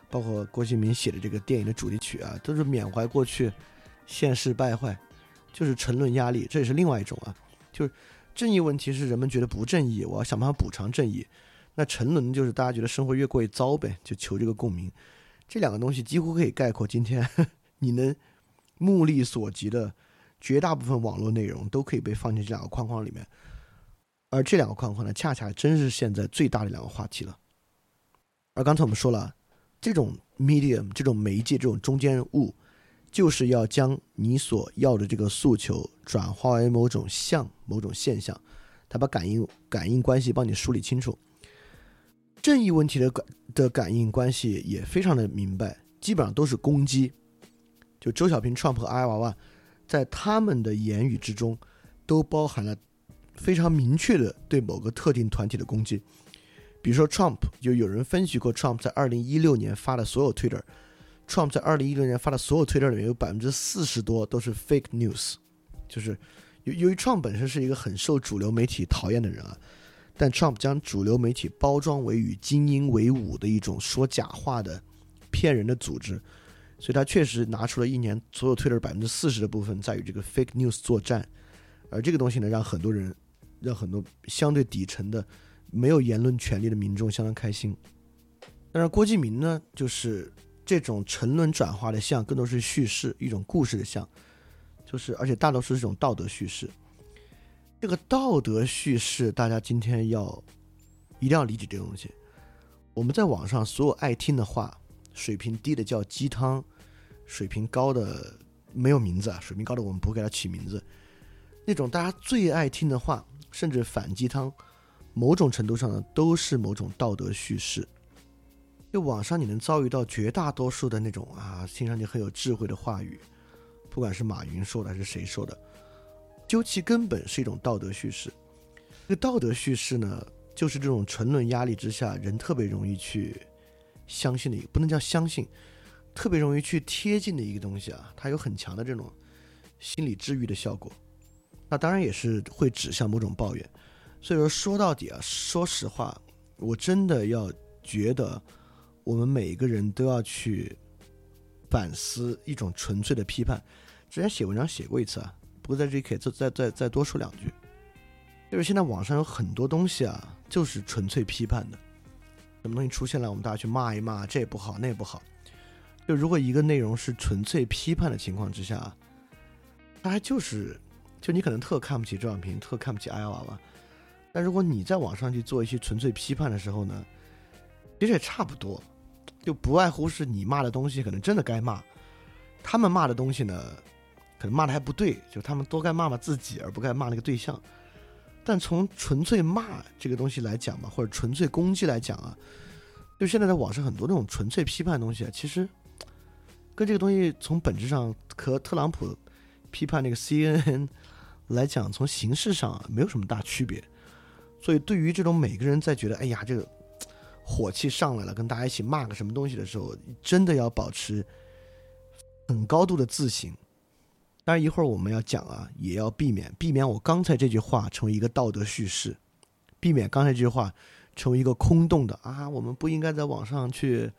包括郭敬明写的这个电影的主题曲啊，都是缅怀过去，现世败坏，就是沉沦压力，这也是另外一种啊，就是正义问题是人们觉得不正义，我要想办法补偿正义，那沉沦就是大家觉得生活越过越糟呗，就求这个共鸣，这两个东西几乎可以概括今天。[LAUGHS] 你能目力所及的绝大部分网络内容都可以被放进这两个框框里面，而这两个框框呢，恰恰真是现在最大的两个话题了。而刚才我们说了，这种 medium 这种媒介这种中间物，就是要将你所要的这个诉求转化为某种像某种现象，它把感应感应关系帮你梳理清楚。正义问题的感的感应关系也非常的明白，基本上都是攻击。就周小平、Trump 和阿娃娃，在他们的言语之中，都包含了非常明确的对某个特定团体的攻击。比如说，Trump 就有人分析过，Trump 在二零一六年发的所有 Twitter Trump 在二零一六年发的所有推特里面有百分之四十多都是 fake news，就是由由于 Trump 本身是一个很受主流媒体讨厌的人啊，但 Trump 将主流媒体包装为与精英为伍的一种说假话的骗人的组织。所以他确实拿出了一年所有推特百分之四十的部分在与这个 fake news 作战，而这个东西呢，让很多人，让很多相对底层的没有言论权利的民众相当开心。但是郭敬明呢，就是这种沉沦转化的像，更多是叙事一种故事的像，就是而且大多数是这种道德叙事。这个道德叙事，大家今天要一定要理解这个东西。我们在网上所有爱听的话，水平低的叫鸡汤。水平高的没有名字啊，水平高的我们不会给他起名字。那种大家最爱听的话，甚至反鸡汤，某种程度上呢，都是某种道德叙事。就网上你能遭遇到绝大多数的那种啊，听上去很有智慧的话语，不管是马云说的还是谁说的，究其根本是一种道德叙事。这个道德叙事呢，就是这种沉沦压力之下，人特别容易去相信的，不能叫相信。特别容易去贴近的一个东西啊，它有很强的这种心理治愈的效果。那当然也是会指向某种抱怨。所以说说到底啊，说实话，我真的要觉得我们每一个人都要去反思一种纯粹的批判。之前写文章写过一次啊，不过在这里可以再再再再多说两句。就是现在网上有很多东西啊，就是纯粹批判的。什么东西出现了，我们大家去骂一骂，这也不好，那也不好。就如果一个内容是纯粹批判的情况之下，它还就是，就你可能特看不起周小平，特看不起阿丫娃娃，但如果你在网上去做一些纯粹批判的时候呢，其实也差不多，就不外乎是你骂的东西可能真的该骂，他们骂的东西呢，可能骂的还不对，就是他们都该骂骂自己，而不该骂那个对象。但从纯粹骂这个东西来讲嘛，或者纯粹攻击来讲啊，就现在在网上很多那种纯粹批判的东西啊，其实。跟这个东西从本质上和特朗普批判那个 CNN 来讲，从形式上啊没有什么大区别。所以，对于这种每个人在觉得哎呀这个火气上来了，跟大家一起骂个什么东西的时候，真的要保持很高度的自省。当然，一会儿我们要讲啊，也要避免避免我刚才这句话成为一个道德叙事，避免刚才这句话成为一个空洞的啊，我们不应该在网上去。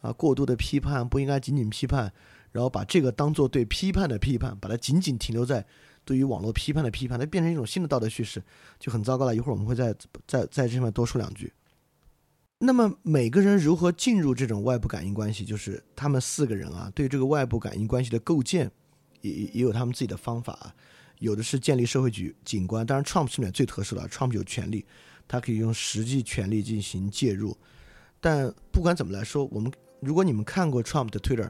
啊，过度的批判不应该仅仅批判，然后把这个当做对批判的批判，把它仅仅停留在对于网络批判的批判，它变成一种新的道德叙事，就很糟糕了。一会儿我们会再再在这上面多说两句。那么每个人如何进入这种外部感应关系，就是他们四个人啊，对这个外部感应关系的构建，也也有他们自己的方法啊。有的是建立社会局景观，当然 Trump 是里面最特殊的，Trump 有权利，他可以用实际权力进行介入。但不管怎么来说，我们如果你们看过 Trump 的 Twitter，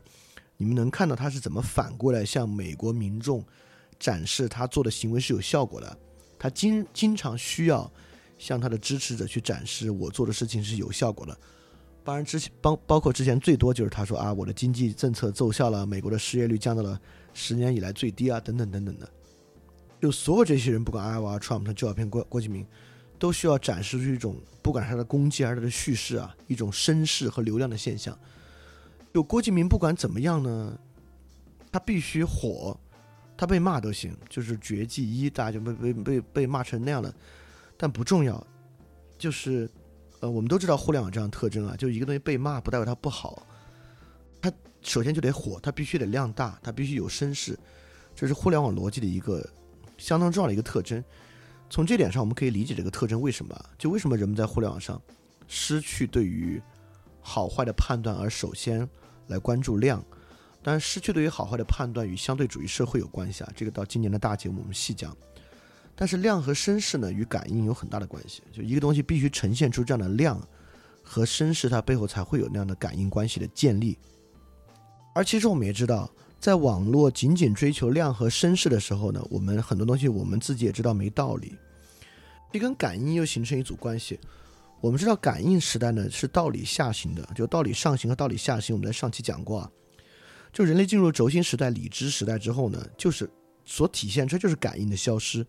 你们能看到他是怎么反过来向美国民众展示他做的行为是有效果的。他经经常需要向他的支持者去展示我做的事情是有效果的。当然之前包包括之前最多就是他说啊，我的经济政策奏效了，美国的失业率降到了十年以来最低啊，等等等等的。就所有这些人，不管艾娃、Trump，他就要骗郭郭敬明。都需要展示出一种，不管是他的攻击还是他的叙事啊，一种声势和流量的现象。就郭敬明不管怎么样呢，他必须火，他被骂都行，就是绝技一，大家就被被被被骂成那样了。但不重要，就是呃，我们都知道互联网这样特征啊，就一个东西被骂不代表它不好，它首先就得火，它必须得量大，它必须有声势，这是互联网逻辑的一个相当重要的一个特征。从这点上，我们可以理解这个特征为什么？就为什么人们在互联网上失去对于好坏的判断，而首先来关注量。但，失去对于好坏的判断与相对主义社会有关系啊。这个到今年的大节目我们细讲。但是量和声势呢，与感应有很大的关系。就一个东西必须呈现出这样的量和声势，它背后才会有那样的感应关系的建立。而其实我们也知道。在网络仅仅追求量和声势的时候呢，我们很多东西我们自己也知道没道理。这跟感应又形成一组关系。我们知道感应时代呢是道理下行的，就道理上行和道理下行，我们在上期讲过啊。就人类进入轴心时代、理知时代之后呢，就是所体现出就是感应的消失。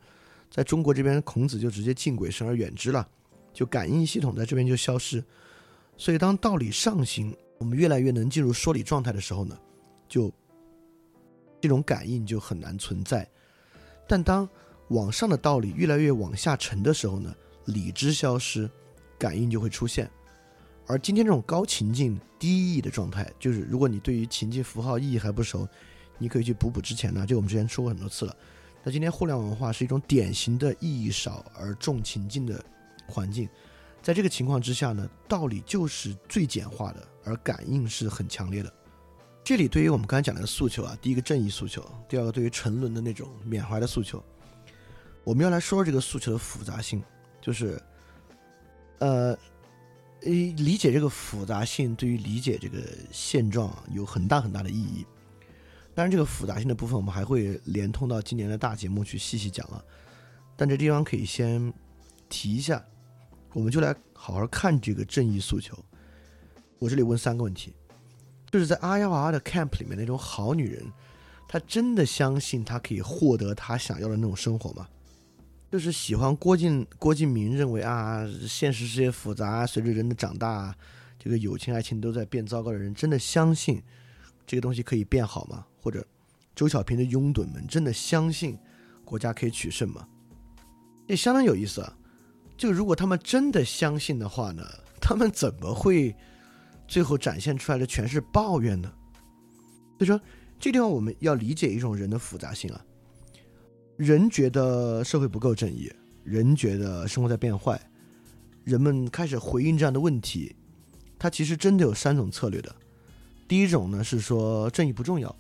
在中国这边，孔子就直接敬鬼神而远之了，就感应系统在这边就消失。所以当道理上行，我们越来越能进入说理状态的时候呢，就。这种感应就很难存在，但当往上的道理越来越往下沉的时候呢，理智消失，感应就会出现。而今天这种高情境低意义的状态，就是如果你对于情境符号意义还不熟，你可以去补补之前呢，就我们之前说过很多次了。那今天互联网文化是一种典型的意义少而重情境的环境，在这个情况之下呢，道理就是最简化的，而感应是很强烈的。这里对于我们刚才讲的诉求啊，第一个正义诉求，第二个对于沉沦的那种缅怀的诉求，我们要来说说这个诉求的复杂性，就是，呃，理解这个复杂性对于理解这个现状有很大很大的意义。当然，这个复杂性的部分我们还会连通到今年的大节目去细细讲啊。但这地方可以先提一下，我们就来好好看这个正义诉求。我这里问三个问题。就是在阿幺娃的 camp 里面那种好女人，她真的相信她可以获得她想要的那种生活吗？就是喜欢郭靖郭敬明认为啊，现实世界复杂，随着人的长大，这个友情爱情都在变糟糕的人，真的相信这个东西可以变好吗？或者周小平的拥趸们真的相信国家可以取胜吗？也相当有意思啊！就如果他们真的相信的话呢，他们怎么会？最后展现出来的全是抱怨呢，所以说这地方我们要理解一种人的复杂性啊。人觉得社会不够正义，人觉得生活在变坏，人们开始回应这样的问题，它其实真的有三种策略的。第一种呢是说正义不重要，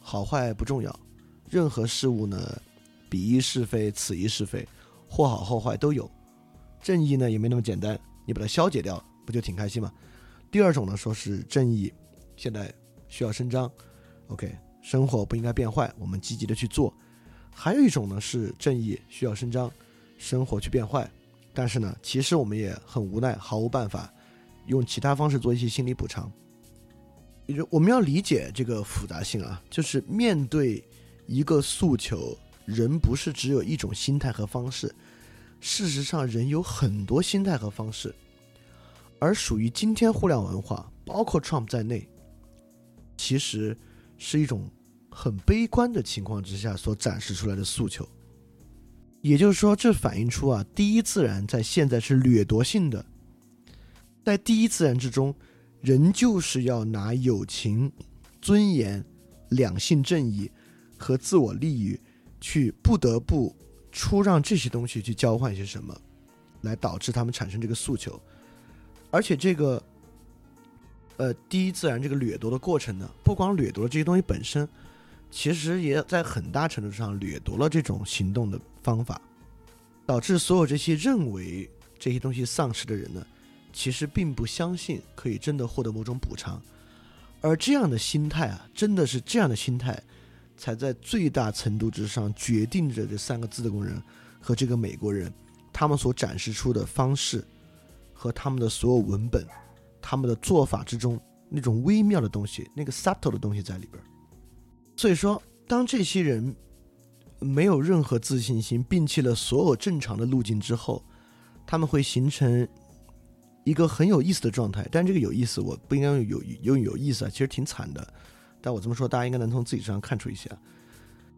好坏不重要，任何事物呢彼一是非，此一是非，或好或坏都有。正义呢也没那么简单，你把它消解掉，不就挺开心吗？第二种呢，说是正义，现在需要伸张，OK，生活不应该变坏，我们积极的去做。还有一种呢是正义需要伸张，生活去变坏，但是呢，其实我们也很无奈，毫无办法，用其他方式做一些心理补偿。我们要理解这个复杂性啊，就是面对一个诉求，人不是只有一种心态和方式，事实上人有很多心态和方式。而属于今天互联网文化，包括 Trump 在内，其实是一种很悲观的情况之下所展示出来的诉求。也就是说，这反映出啊，第一自然在现在是掠夺性的。在第一自然之中，人就是要拿友情、尊严、两性正义和自我利益去不得不出让这些东西去交换些什么，来导致他们产生这个诉求。而且这个，呃，第一自然这个掠夺的过程呢，不光掠夺了这些东西本身，其实也在很大程度上掠夺了这种行动的方法，导致所有这些认为这些东西丧失的人呢，其实并不相信可以真的获得某种补偿，而这样的心态啊，真的是这样的心态，才在最大程度之上决定着这三个自贡人和这个美国人他们所展示出的方式。和他们的所有文本，他们的做法之中那种微妙的东西，那个 subtle 的东西在里边。所以说，当这些人没有任何自信心，摒弃了所有正常的路径之后，他们会形成一个很有意思的状态。但这个有意思，我不应该用有用有意思啊，其实挺惨的。但我这么说，大家应该能从自己身上看出一些。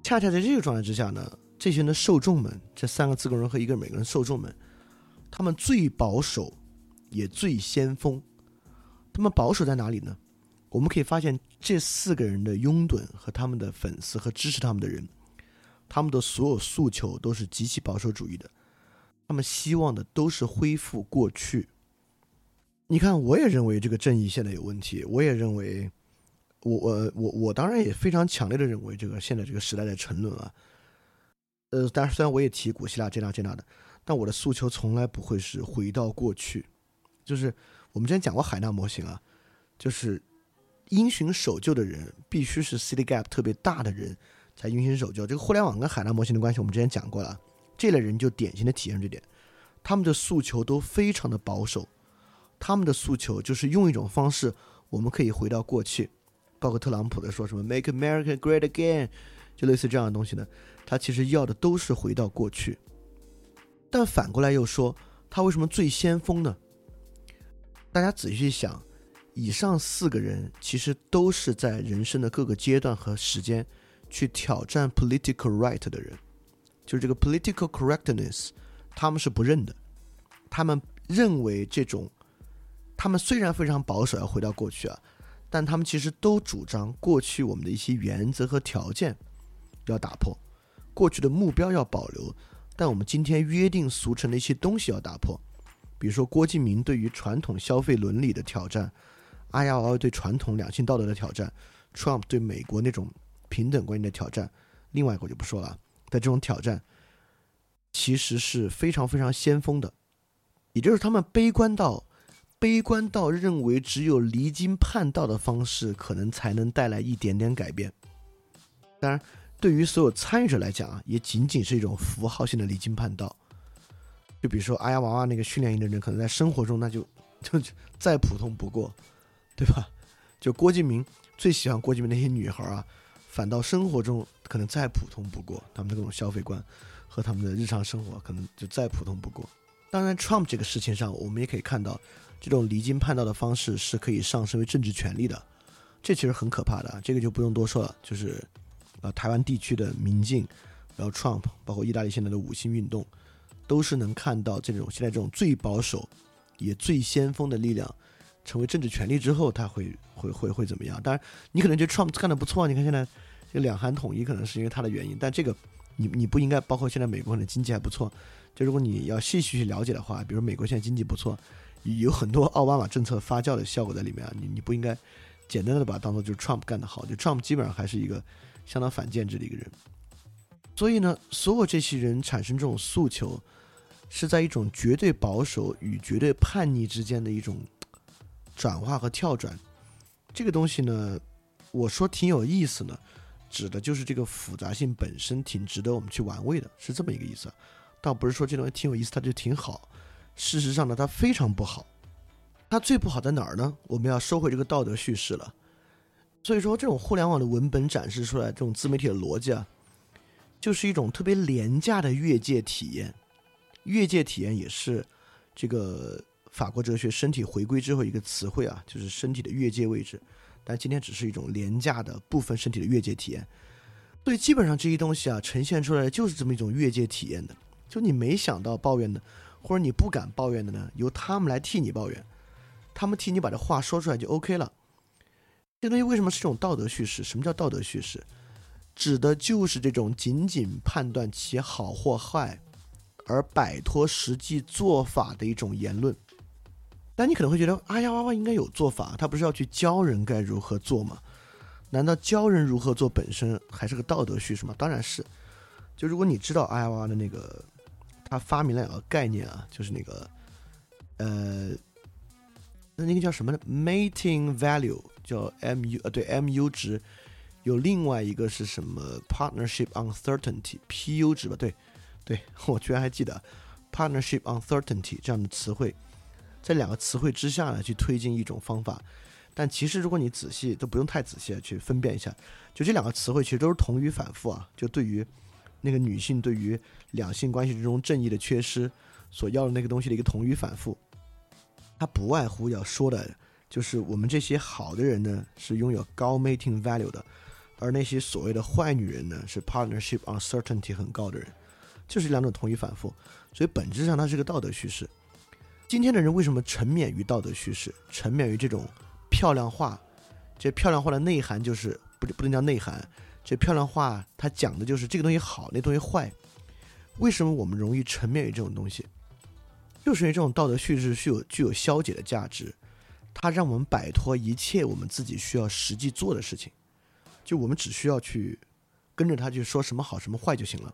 恰恰在这个状态之下呢，这些人的受众们，这三个自贡人和一个美国人受众们，他们最保守。也最先锋，他们保守在哪里呢？我们可以发现，这四个人的拥趸和他们的粉丝和支持他们的人，他们的所有诉求都是极其保守主义的。他们希望的都是恢复过去。你看，我也认为这个正义现在有问题，我也认为，我我我我当然也非常强烈的认为，这个现在这个时代在沉沦啊。呃，当然虽然我也提古希腊这那这那的，但我的诉求从来不会是回到过去。就是我们之前讲过海纳模型啊，就是因循守旧的人必须是 city gap 特别大的人才因循守旧。这个互联网跟海纳模型的关系我们之前讲过了，这类人就典型的体现这点，他们的诉求都非常的保守，他们的诉求就是用一种方式，我们可以回到过去，包括特朗普的说什么 make America great again，就类似这样的东西呢，他其实要的都是回到过去。但反过来又说，他为什么最先锋呢？大家仔细想，以上四个人其实都是在人生的各个阶段和时间去挑战 political right 的人，就是这个 political correctness，他们是不认的。他们认为这种，他们虽然非常保守，要回到过去啊，但他们其实都主张过去我们的一些原则和条件要打破，过去的目标要保留，但我们今天约定俗成的一些东西要打破。比如说郭敬明对于传统消费伦理的挑战，阿亚娃娃对传统两性道德的挑战，Trump 对美国那种平等观念的挑战，另外一个我就不说了。但这种挑战，其实是非常非常先锋的，也就是他们悲观到悲观到认为只有离经叛道的方式，可能才能带来一点点改变。当然，对于所有参与者来讲啊，也仅仅是一种符号性的离经叛道。就比如说，阿呀娃娃那个训练营的人，可能在生活中那就就再普通不过，对吧？就郭敬明最喜欢郭敬明那些女孩啊，反倒生活中可能再普通不过，他们的各种消费观和他们的日常生活可能就再普通不过。当然，Trump 这个事情上，我们也可以看到，这种离经叛道的方式是可以上升为政治权利的，这其实很可怕的。这个就不用多说了，就是呃，台湾地区的民进，然后 Trump，包括意大利现在的五星运动。都是能看到这种现在这种最保守也最先锋的力量成为政治权力之后，他会会会会怎么样？当然，你可能觉得 Trump 干的不错，你看现在这两韩统一可能是因为他的原因，但这个你你不应该包括现在美国的经济还不错，就如果你要细细去了解的话，比如美国现在经济不错，有很多奥巴马政策发酵的效果在里面啊，你你不应该简单的把它当做就是 Trump 干得好，就 Trump 基本上还是一个相当反建制的一个人，所以呢，所有这些人产生这种诉求。是在一种绝对保守与绝对叛逆之间的一种转化和跳转，这个东西呢，我说挺有意思呢，指的就是这个复杂性本身挺值得我们去玩味的，是这么一个意思，倒不是说这东西挺有意思，它就挺好。事实上呢，它非常不好。它最不好在哪儿呢？我们要收回这个道德叙事了。所以说，这种互联网的文本展示出来，这种自媒体的逻辑啊，就是一种特别廉价的越界体验。越界体验也是这个法国哲学身体回归之后一个词汇啊，就是身体的越界位置。但今天只是一种廉价的部分身体的越界体验。所以基本上这些东西啊，呈现出来的就是这么一种越界体验的。就你没想到抱怨的，或者你不敢抱怨的呢，由他们来替你抱怨，他们替你把这话说出来就 OK 了。这东西为什么是这种道德叙事？什么叫道德叙事？指的就是这种仅仅判断其好或坏。而摆脱实际做法的一种言论，但你可能会觉得，哎呀娃娃应该有做法，他不是要去教人该如何做吗？难道教人如何做本身还是个道德叙事吗？当然是。就如果你知道阿呀娃娃的那个，他发明了两个概念啊，就是那个，呃，那那个叫什么呢？Mating value 叫 mu，呃，对，mu 值。有另外一个是什么？Partnership uncertainty，PU 值吧？对，对 [LAUGHS] 我居然还记得 Partnership uncertainty 这样的词汇，在两个词汇之下呢，去推进一种方法。但其实如果你仔细，都不用太仔细去分辨一下，就这两个词汇其实都是同语反复啊。就对于那个女性对于两性关系之中正义的缺失所要的那个东西的一个同语反复，它不外乎要说的就是我们这些好的人呢，是拥有高 mating value 的。而那些所谓的坏女人呢，是 partnership uncertainty 很高的人，就是两种同义反复，所以本质上它是个道德叙事。今天的人为什么沉湎于道德叙事，沉湎于这种漂亮话？这漂亮话的内涵就是不不能叫内涵，这漂亮话它讲的就是这个东西好，那东西坏。为什么我们容易沉湎于这种东西？就是因为这种道德叙事具有具有消解的价值，它让我们摆脱一切我们自己需要实际做的事情。就我们只需要去跟着他去说什么好什么坏就行了，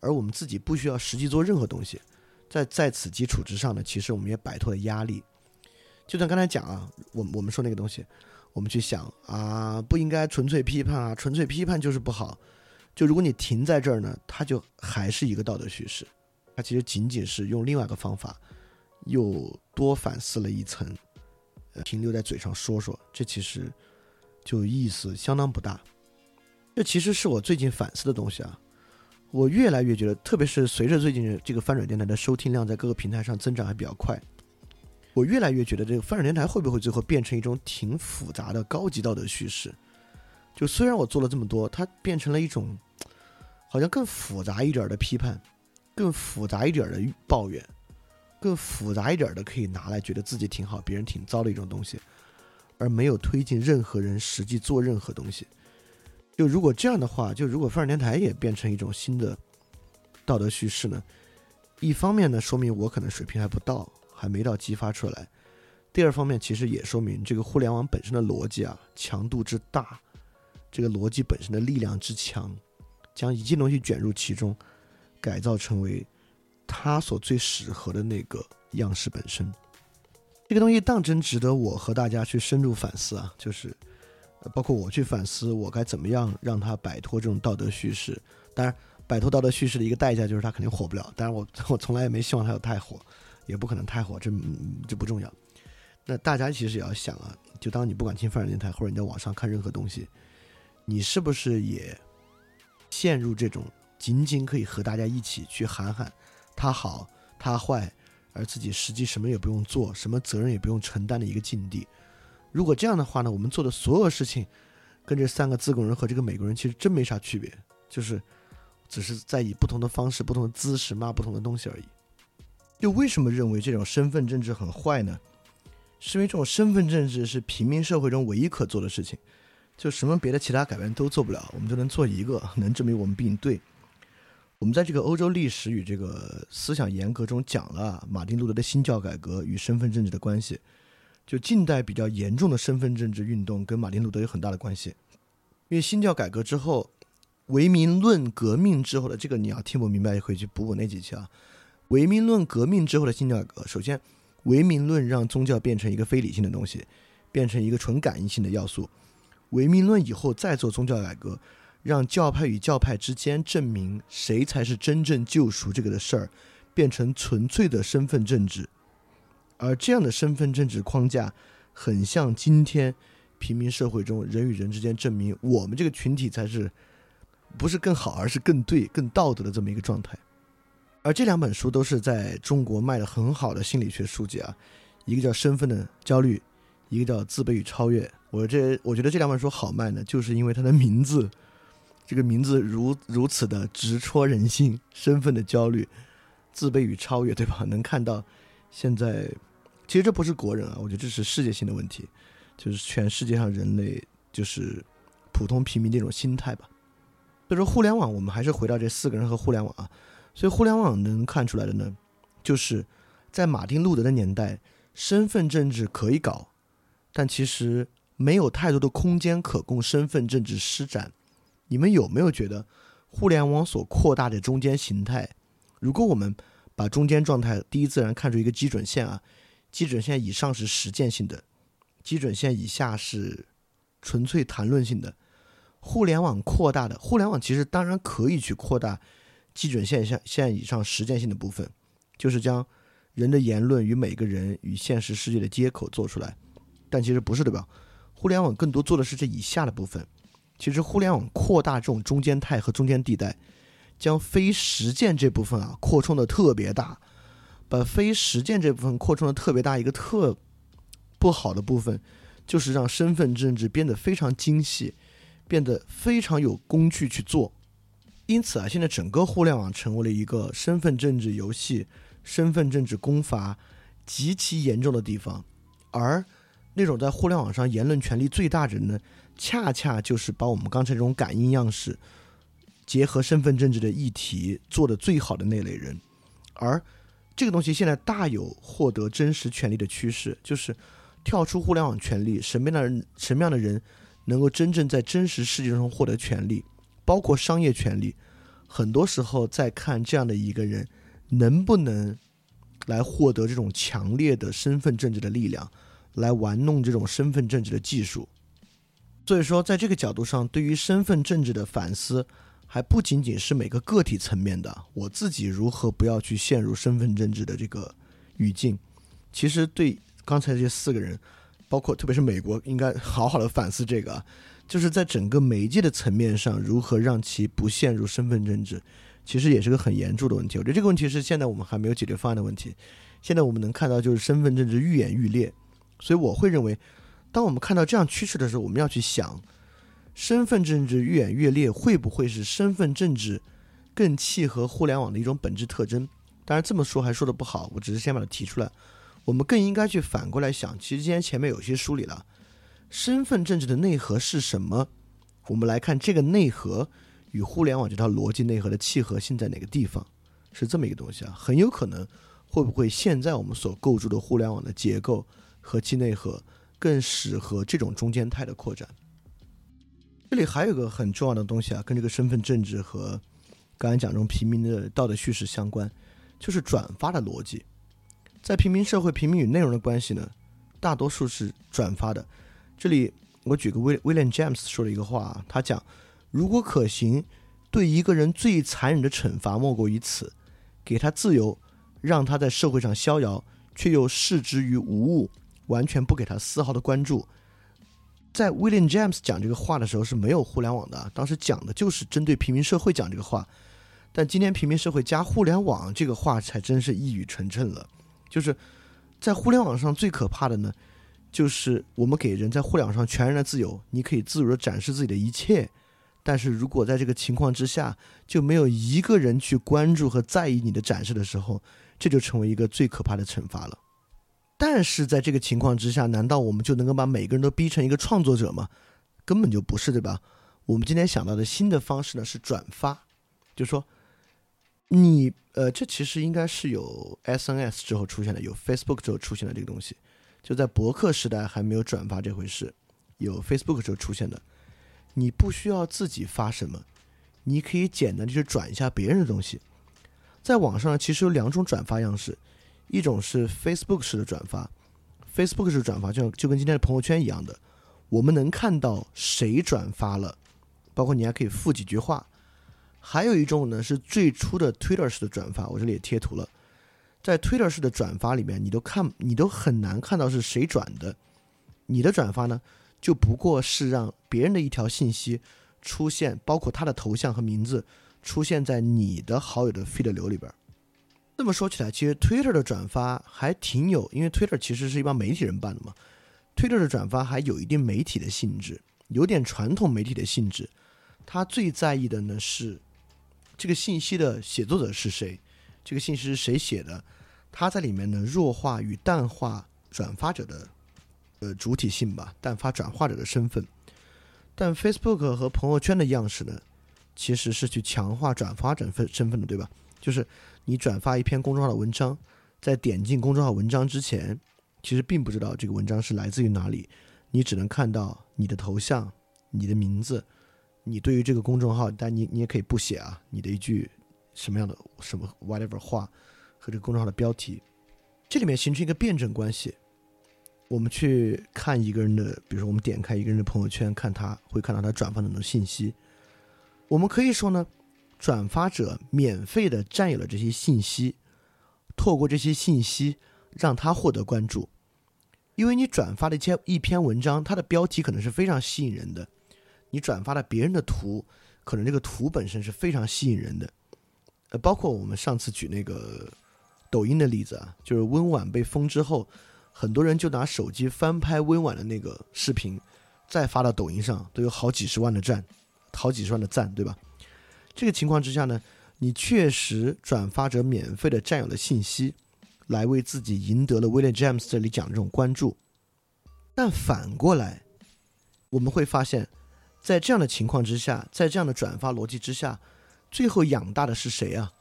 而我们自己不需要实际做任何东西。在在此基础之上呢，其实我们也摆脱了压力。就像刚才讲啊，我我们说那个东西，我们去想啊，不应该纯粹批判啊，纯粹批判就是不好。就如果你停在这儿呢，它就还是一个道德叙事，它其实仅仅是用另外一个方法，又多反思了一层，停留在嘴上说说，这其实。就意思相当不大，这其实是我最近反思的东西啊。我越来越觉得，特别是随着最近这个翻转电台的收听量在各个平台上增长还比较快，我越来越觉得这个翻转电台会不会最后变成一种挺复杂的高级道德叙事？就虽然我做了这么多，它变成了一种 [TSK] 好像更复杂一点的批判，更复杂一点的抱怨，更复杂一点的可以拿来觉得自己挺好，别人挺糟的一种东西。而没有推进任何人实际做任何东西。就如果这样的话，就如果范儿电台也变成一种新的道德叙事呢？一方面呢，说明我可能水平还不到，还没到激发出来；第二方面，其实也说明这个互联网本身的逻辑啊，强度之大，这个逻辑本身的力量之强，将一切东西卷入其中，改造成为它所最适合的那个样式本身。这个东西当真值得我和大家去深入反思啊！就是，包括我去反思，我该怎么样让他摆脱这种道德叙事。当然，摆脱道德叙事的一个代价就是他肯定火不了。当然，我 [LAUGHS] 我从来也没希望他有太火，也不可能太火，这这不重要。那大家其实也要想啊，就当你不管听范人电台或者你在网上看任何东西，你是不是也陷入这种仅仅可以和大家一起去喊喊他好他坏？而自己实际什么也不用做，什么责任也不用承担的一个境地。如果这样的话呢，我们做的所有事情，跟这三个自贡人和这个美国人其实真没啥区别，就是只是在以不同的方式、不同的姿势骂不同的东西而已。就为什么认为这种身份政治很坏呢？是因为这种身份政治是平民社会中唯一可做的事情，就什么别的其他改变都做不了，我们就能做一个，[LAUGHS] 能证明我们比你对。我们在这个欧洲历史与这个思想严格中讲了马丁路德的新教改革与身份政治的关系。就近代比较严重的身份政治运动跟马丁路德有很大的关系。因为新教改革之后，唯名论革命之后的这个你要听不明白，也可以去补补那几期啊。唯名论革命之后的新教改革，首先，唯名论让宗教变成一个非理性的东西，变成一个纯感应性的要素。唯名论以后再做宗教改革。让教派与教派之间证明谁才是真正救赎这个的事儿，变成纯粹的身份政治，而这样的身份政治框架，很像今天平民社会中人与人之间证明我们这个群体才是，不是更好，而是更对、更道德的这么一个状态。而这两本书都是在中国卖的很好的心理学书籍啊，一个叫《身份的焦虑》，一个叫《自卑与超越》。我这我觉得这两本书好卖呢，就是因为它的名字。这个名字如如此的直戳人心，身份的焦虑、自卑与超越，对吧？能看到现在，其实这不是国人啊，我觉得这是世界性的问题，就是全世界上人类就是普通平民这种心态吧。所以说，互联网，我们还是回到这四个人和互联网啊。所以，互联网能看出来的呢，就是在马丁路德的年代，身份政治可以搞，但其实没有太多的空间可供身份政治施展。你们有没有觉得，互联网所扩大的中间形态？如果我们把中间状态第一自然看出一个基准线啊，基准线以上是实践性的，基准线以下是纯粹谈论性的。互联网扩大的互联网其实当然可以去扩大基准线下线以上实践性的部分，就是将人的言论与每个人与现实世界的接口做出来，但其实不是对吧？互联网更多做的是这以下的部分。其实互联网扩大这种中间态和中间地带。将非实践这部分啊扩充的特别大，把非实践这部分扩充的特别大，一个特不好的部分，就是让身份政治变得非常精细，变得非常有工具去做。因此啊，现在整个互联网成为了一个身份政治游戏、身份政治攻伐极其严重的地方。而那种在互联网上言论权力最大的人呢，恰恰就是把我们刚才这种感应样式。结合身份政治的议题做的最好的那类人，而这个东西现在大有获得真实权利的趋势，就是跳出互联网权利，什么样的人，什么样的人能够真正在真实世界中获得权利，包括商业权利，很多时候在看这样的一个人能不能来获得这种强烈的身份政治的力量，来玩弄这种身份政治的技术。所以说，在这个角度上，对于身份政治的反思。还不仅仅是每个个体层面的，我自己如何不要去陷入身份政治的这个语境。其实对刚才这四个人，包括特别是美国，应该好好的反思这个，就是在整个媒介的层面上，如何让其不陷入身份政治，其实也是个很严重的问题。我觉得这个问题是现在我们还没有解决方案的问题。现在我们能看到就是身份政治愈演愈烈，所以我会认为，当我们看到这样趋势的时候，我们要去想。身份政治愈演愈烈，会不会是身份政治更契合互联网的一种本质特征？当然这么说还说的不好，我只是先把它提出来。我们更应该去反过来想，其实今天前面有些梳理了身份政治的内核是什么。我们来看这个内核与互联网这套逻辑内核的契合性在哪个地方，是这么一个东西啊。很有可能会不会现在我们所构筑的互联网的结构和其内核更适合这种中间态的扩展？这里还有一个很重要的东西啊，跟这个身份政治和刚才讲这种平民的道德叙事相关，就是转发的逻辑。在平民社会，平民与内容的关系呢，大多数是转发的。这里我举个威 William James 说的一个话，他讲：如果可行，对一个人最残忍的惩罚莫过于此，给他自由，让他在社会上逍遥，却又视之于无物，完全不给他丝毫的关注。在 William James 讲这个话的时候是没有互联网的，当时讲的就是针对平民社会讲这个话。但今天平民社会加互联网这个话才真是一语成谶了。就是在互联网上最可怕的呢，就是我们给人在互联网上全然的自由，你可以自如的展示自己的一切。但是如果在这个情况之下，就没有一个人去关注和在意你的展示的时候，这就成为一个最可怕的惩罚了。但是在这个情况之下，难道我们就能够把每个人都逼成一个创作者吗？根本就不是，对吧？我们今天想到的新的方式呢是转发，就说你呃，这其实应该是有 SNS 之后出现的，有 Facebook 之后出现的这个东西，就在博客时代还没有转发这回事，有 Facebook 时候出现的。你不需要自己发什么，你可以简单就是转一下别人的东西。在网上其实有两种转发样式。一种是 Facebook 式的转发，Facebook 式转发就就跟今天的朋友圈一样的，我们能看到谁转发了，包括你还可以附几句话。还有一种呢是最初的 Twitter 式的转发，我这里也贴图了。在 Twitter 式的转发里面，你都看你都很难看到是谁转的，你的转发呢就不过是让别人的一条信息出现，包括他的头像和名字出现在你的好友的 feed 流里边。这么说起来，其实 Twitter 的转发还挺有，因为 Twitter 其实是一帮媒体人办的嘛。Twitter 的转发还有一定媒体的性质，有点传统媒体的性质。他最在意的呢是这个信息的写作者是谁，这个信息是谁写的，他在里面呢弱化与淡化转发者的呃主体性吧，淡化转化者的身份。但 Facebook 和朋友圈的样式呢，其实是去强化转发者份身份的，对吧？就是。你转发一篇公众号的文章，在点进公众号文章之前，其实并不知道这个文章是来自于哪里，你只能看到你的头像、你的名字，你对于这个公众号，但你你也可以不写啊，你的一句什么样的什么 whatever 话和这个公众号的标题，这里面形成一个辩证关系。我们去看一个人的，比如说我们点开一个人的朋友圈，看他会看到他转发的很多信息，我们可以说呢，转发者免费的占有了这些信息，透过这些信息。让他获得关注，因为你转发的一篇一篇文章，它的标题可能是非常吸引人的；你转发了别人的图，可能这个图本身是非常吸引人的。呃，包括我们上次举那个抖音的例子啊，就是温婉被封之后，很多人就拿手机翻拍温婉的那个视频，再发到抖音上，都有好几十万的赞，好几十万的赞，对吧？这个情况之下呢，你确实转发者免费的占有了信息。来为自己赢得了 William James 这里讲的这种关注，但反过来，我们会发现，在这样的情况之下，在这样的转发逻辑之下，最后养大的是谁啊？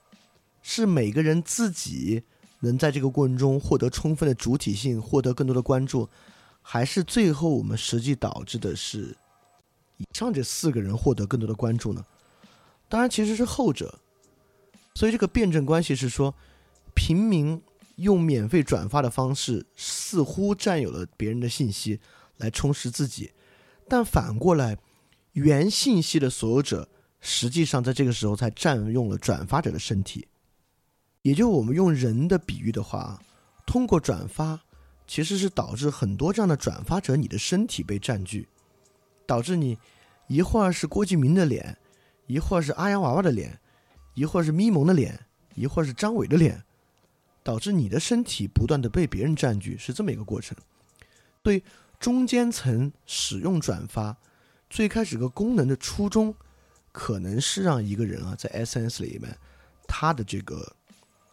是每个人自己能在这个过程中获得充分的主体性，获得更多的关注，还是最后我们实际导致的是以上这四个人获得更多的关注呢？当然，其实是后者。所以这个辩证关系是说，平民。用免费转发的方式，似乎占有了别人的信息来充实自己，但反过来，原信息的所有者实际上在这个时候才占用了转发者的身体。也就我们用人的比喻的话，通过转发，其实是导致很多这样的转发者，你的身体被占据，导致你一会儿是郭敬明的脸，一会儿是阿洋娃娃的脸，一会儿是咪蒙的脸，一会儿是张伟的脸。导致你的身体不断的被别人占据，是这么一个过程。对中间层使用转发，最开始个功能的初衷，可能是让一个人啊，在 SNS 里面，他的这个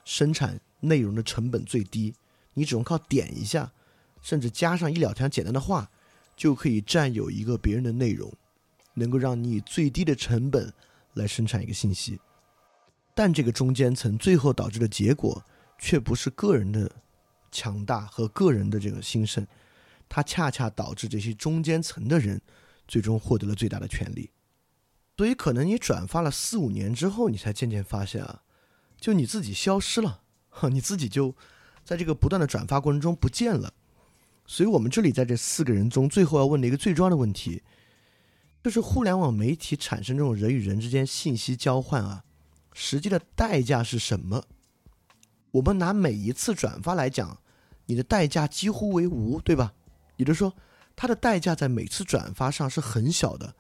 生产内容的成本最低，你只用靠点一下，甚至加上一两条简单的话，就可以占有一个别人的内容，能够让你以最低的成本来生产一个信息。但这个中间层最后导致的结果。却不是个人的强大和个人的这个兴盛，它恰恰导致这些中间层的人最终获得了最大的权利。所以，可能你转发了四五年之后，你才渐渐发现啊，就你自己消失了，你自己就在这个不断的转发过程中不见了。所以我们这里在这四个人中，最后要问的一个最重要的问题，就是互联网媒体产生这种人与人之间信息交换啊，实际的代价是什么？我们拿每一次转发来讲，你的代价几乎为无，对吧？也就是说，它的代价在每次转发上是很小的。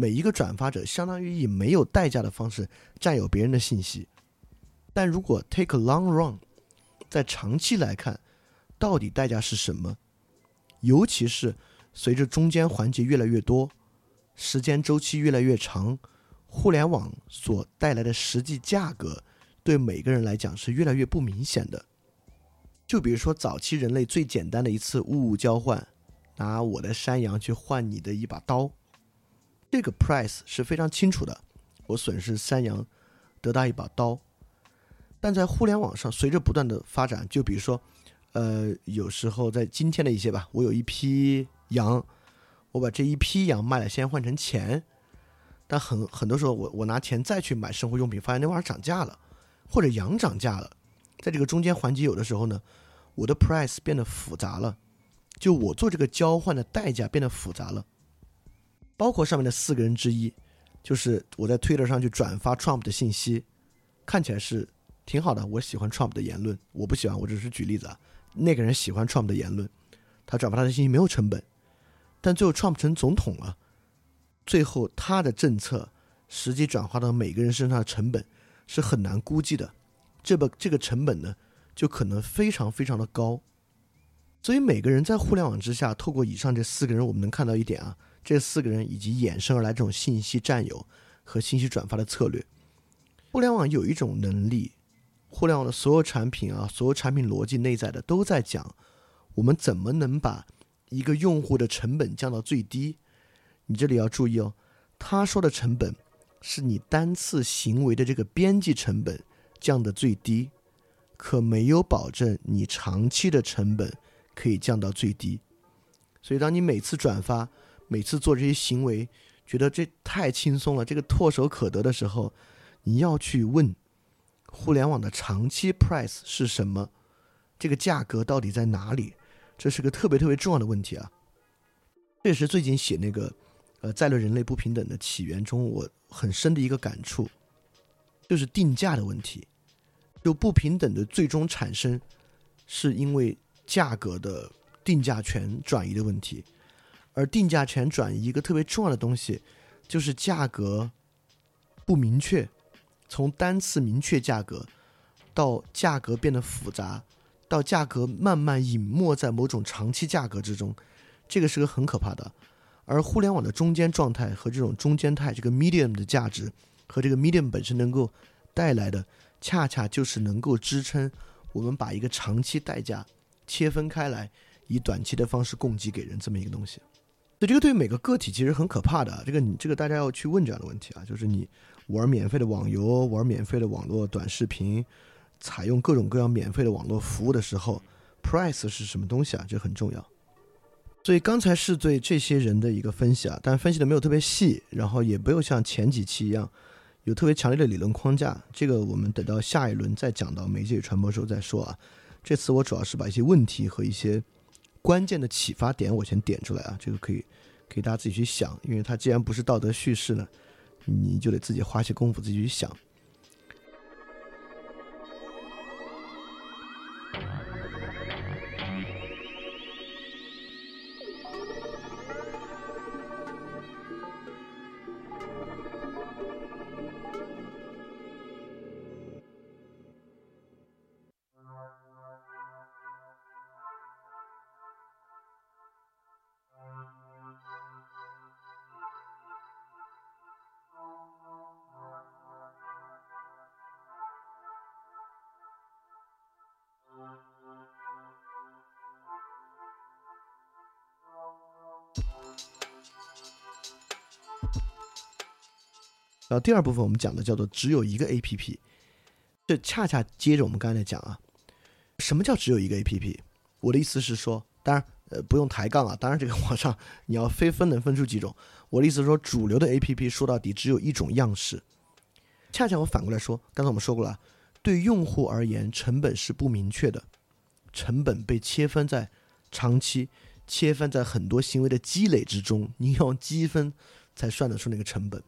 每一个转发者相当于以没有代价的方式占有别人的信息。但如果 take a long run，在长期来看，到底代价是什么？尤其是随着中间环节越来越多，时间周期越来越长，互联网所带来的实际价格。对每个人来讲是越来越不明显的。就比如说早期人类最简单的一次物物交换，拿我的山羊去换你的一把刀，这个 price 是非常清楚的。我损失山羊，得到一把刀。但在互联网上，随着不断的发展，就比如说，呃，有时候在今天的一些吧，我有一批羊，我把这一批羊卖了，先换成钱。但很很多时候，我我拿钱再去买生活用品，发现那玩意儿涨价了。或者羊涨价了，在这个中间环节，有的时候呢，我的 price 变得复杂了，就我做这个交换的代价变得复杂了。包括上面的四个人之一，就是我在 Twitter 上去转发 Trump 的信息，看起来是挺好的，我喜欢 Trump 的言论，我不喜欢，我只是举例子啊。那个人喜欢 Trump 的言论，他转发他的信息没有成本，但最后 Trump 成总统了，最后他的政策实际转化到每个人身上的成本。是很难估计的，这个这个成本呢，就可能非常非常的高。所以每个人在互联网之下，透过以上这四个人，我们能看到一点啊，这四个人以及衍生而来这种信息占有和信息转发的策略。互联网有一种能力，互联网的所有产品啊，所有产品逻辑内在的都在讲，我们怎么能把一个用户的成本降到最低。你这里要注意哦，他说的成本。是你单次行为的这个边际成本降的最低，可没有保证你长期的成本可以降到最低。所以，当你每次转发、每次做这些行为，觉得这太轻松了，这个唾手可得的时候，你要去问：互联网的长期 price 是什么？这个价格到底在哪里？这是个特别特别重要的问题啊！这也是最近写那个呃在论人类不平等的起源中，我很深的一个感触，就是定价的问题。就不平等的最终产生，是因为价格的定价权转移的问题。而定价权转移一个特别重要的东西，就是价格不明确，从单次明确价格到价格变得复杂，到价格慢慢隐没在某种长期价格之中，这个是个很可怕的。而互联网的中间状态和这种中间态，这个 medium 的价值和这个 medium 本身能够带来的，恰恰就是能够支撑我们把一个长期代价切分开来，以短期的方式供给给人这么一个东西。所以这个对每个个体其实很可怕的，这个你这个大家要去问这样的问题啊，就是你玩免费的网游，玩免费的网络短视频，采用各种各样免费的网络服务的时候，price 是什么东西啊？这很重要。所以刚才是对这些人的一个分析啊，但分析的没有特别细，然后也没有像前几期一样有特别强烈的理论框架。这个我们等到下一轮再讲到媒介与传播时候再说啊。这次我主要是把一些问题和一些。关键的启发点，我先点出来啊，这个可以，可以大家自己去想，因为它既然不是道德叙事呢，你就得自己花些功夫自己去想。然后第二部分我们讲的叫做只有一个 A P P，这恰恰接着我们刚才讲啊，什么叫只有一个 A P P？我的意思是说，当然呃不用抬杠啊，当然这个网上你要非分能分出几种。我的意思是说，主流的 A P P 说到底只有一种样式。恰恰我反过来说，刚才我们说过了，对用户而言，成本是不明确的，成本被切分在长期，切分在很多行为的积累之中，你要积分才算得出那个成本。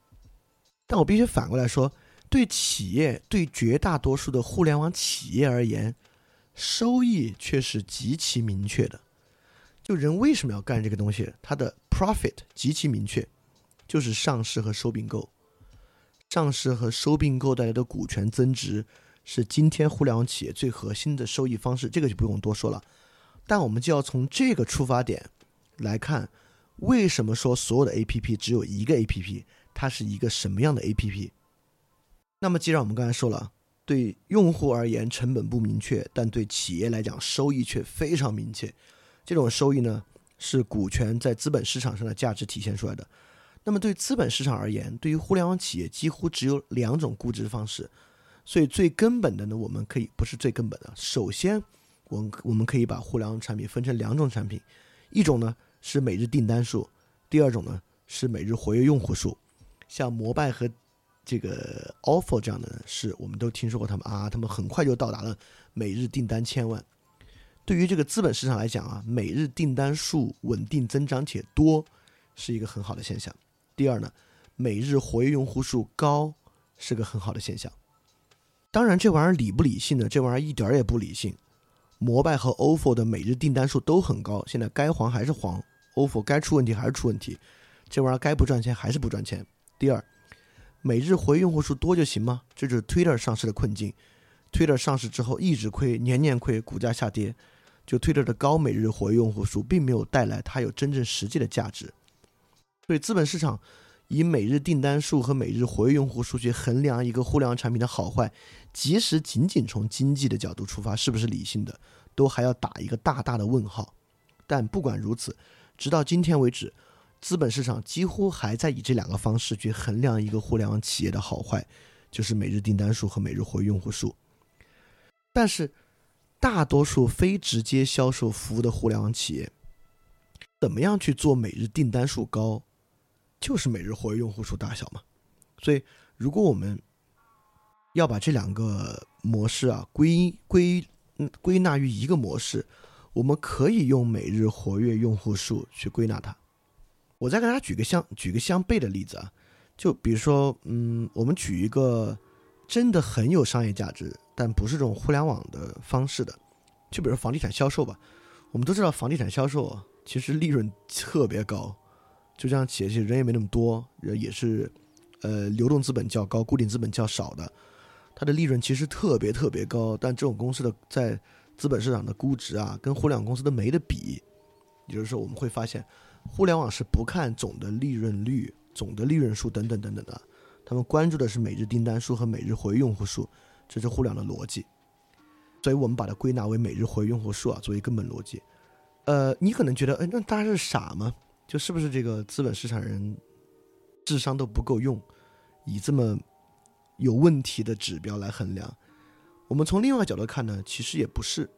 但我必须反过来说，对企业，对绝大多数的互联网企业而言，收益却是极其明确的。就人为什么要干这个东西？它的 profit 极其明确，就是上市和收并购。上市和收并购带来的股权增值，是今天互联网企业最核心的收益方式。这个就不用多说了。但我们就要从这个出发点来看，为什么说所有的 APP 只有一个 APP？它是一个什么样的 APP？那么，既然我们刚才说了，对用户而言成本不明确，但对企业来讲收益却非常明确。这种收益呢，是股权在资本市场上的价值体现出来的。那么，对资本市场而言，对于互联网企业几乎只有两种估值方式。所以，最根本的呢，我们可以不是最根本的。首先，我我们可以把互联网产品分成两种产品，一种呢是每日订单数，第二种呢是每日活跃用户数。像摩拜和这个 offer 这样的，是我们都听说过他们啊，他们很快就到达了每日订单千万。对于这个资本市场来讲啊，每日订单数稳定增长且多是一个很好的现象。第二呢，每日活跃用户数高是个很好的现象。当然，这玩意儿理不理性呢？这玩意儿一点儿也不理性。摩拜和 offer 的每日订单数都很高，现在该黄还是黄，offer 该出问题还是出问题，这玩意儿该不赚钱还是不赚钱。第二，每日活跃用户数多就行吗？这就是 Twitter 上市的困境。Twitter 上市之后一直亏，年年亏，股价下跌。就 Twitter 的高每日活跃用户数，并没有带来它有真正实际的价值。所以资本市场以每日订单数和每日活跃用户数去衡量一个互联网产品的好坏，即使仅仅从经济的角度出发，是不是理性的，都还要打一个大大的问号。但不管如此，直到今天为止。资本市场几乎还在以这两个方式去衡量一个互联网企业的好坏，就是每日订单数和每日活跃用户数。但是，大多数非直接销售服务的互联网企业，怎么样去做每日订单数高，就是每日活跃用户数大小嘛。所以，如果我们要把这两个模式啊归归归纳于一个模式，我们可以用每日活跃用户数去归纳它。我再给大家举个相举个相悖的例子啊，就比如说，嗯，我们举一个真的很有商业价值，但不是这种互联网的方式的，就比如房地产销售吧。我们都知道房地产销售其实利润特别高，就这样企业其实人也没那么多，人也是呃流动资本较高，固定资本较少的。它的利润其实特别特别高，但这种公司的在资本市场的估值啊，跟互联网公司都没得比。也就是说，我们会发现，互联网是不看总的利润率、总的利润数等等等等的，他们关注的是每日订单数和每日活跃用户数，这是互联网的逻辑。所以我们把它归纳为每日活跃用户数啊，作为根本逻辑。呃，你可能觉得，哎，那大家是傻吗？就是不是这个资本市场人智商都不够用，以这么。有问题的指标来衡量，我们从另外角度看呢，其实也不是，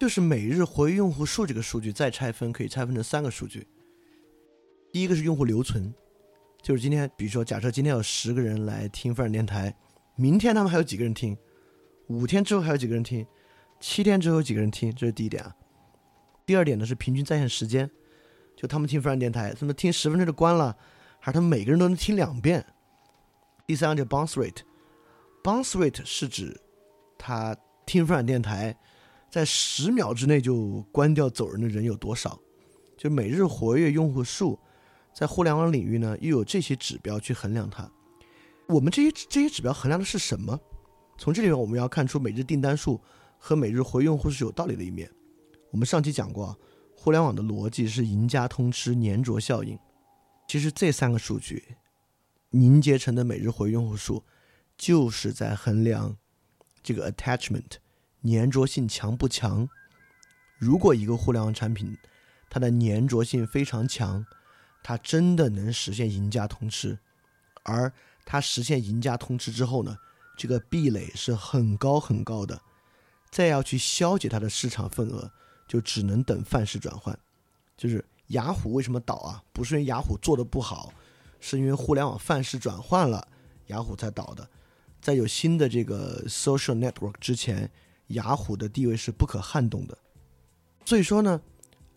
就是每日活跃用户数这个数据再拆分，可以拆分成三个数据。第一个是用户留存，就是今天，比如说假设今天有十个人来听范儿电台，明天他们还有几个人听，五天之后还有几个人听，七天之后有几个人听，这是第一点啊。第二点呢是平均在线时间，就他们听范儿电台，他们听十分钟就关了，还是他们每个人都能听两遍。第三个叫 bounce rate，bounce rate 是指他听分享电台，在十秒之内就关掉走人的人有多少？就每日活跃用户数，在互联网领域呢，又有这些指标去衡量它。我们这些这些指标衡量的是什么？从这里面我们要看出每日订单数和每日活跃用户是有道理的一面。我们上期讲过，互联网的逻辑是赢家通吃、粘着效应。其实这三个数据。凝结成的每日活跃用户数，就是在衡量这个 attachment 粘着性强不强。如果一个互联网产品它的粘着性非常强，它真的能实现赢家通吃。而它实现赢家通吃之后呢，这个壁垒是很高很高的。再要去消解它的市场份额，就只能等范式转换。就是雅虎为什么倒啊？不是因为雅虎做的不好。是因为互联网范式转换了，雅虎才倒的。在有新的这个 social network 之前，雅虎的地位是不可撼动的。所以说呢，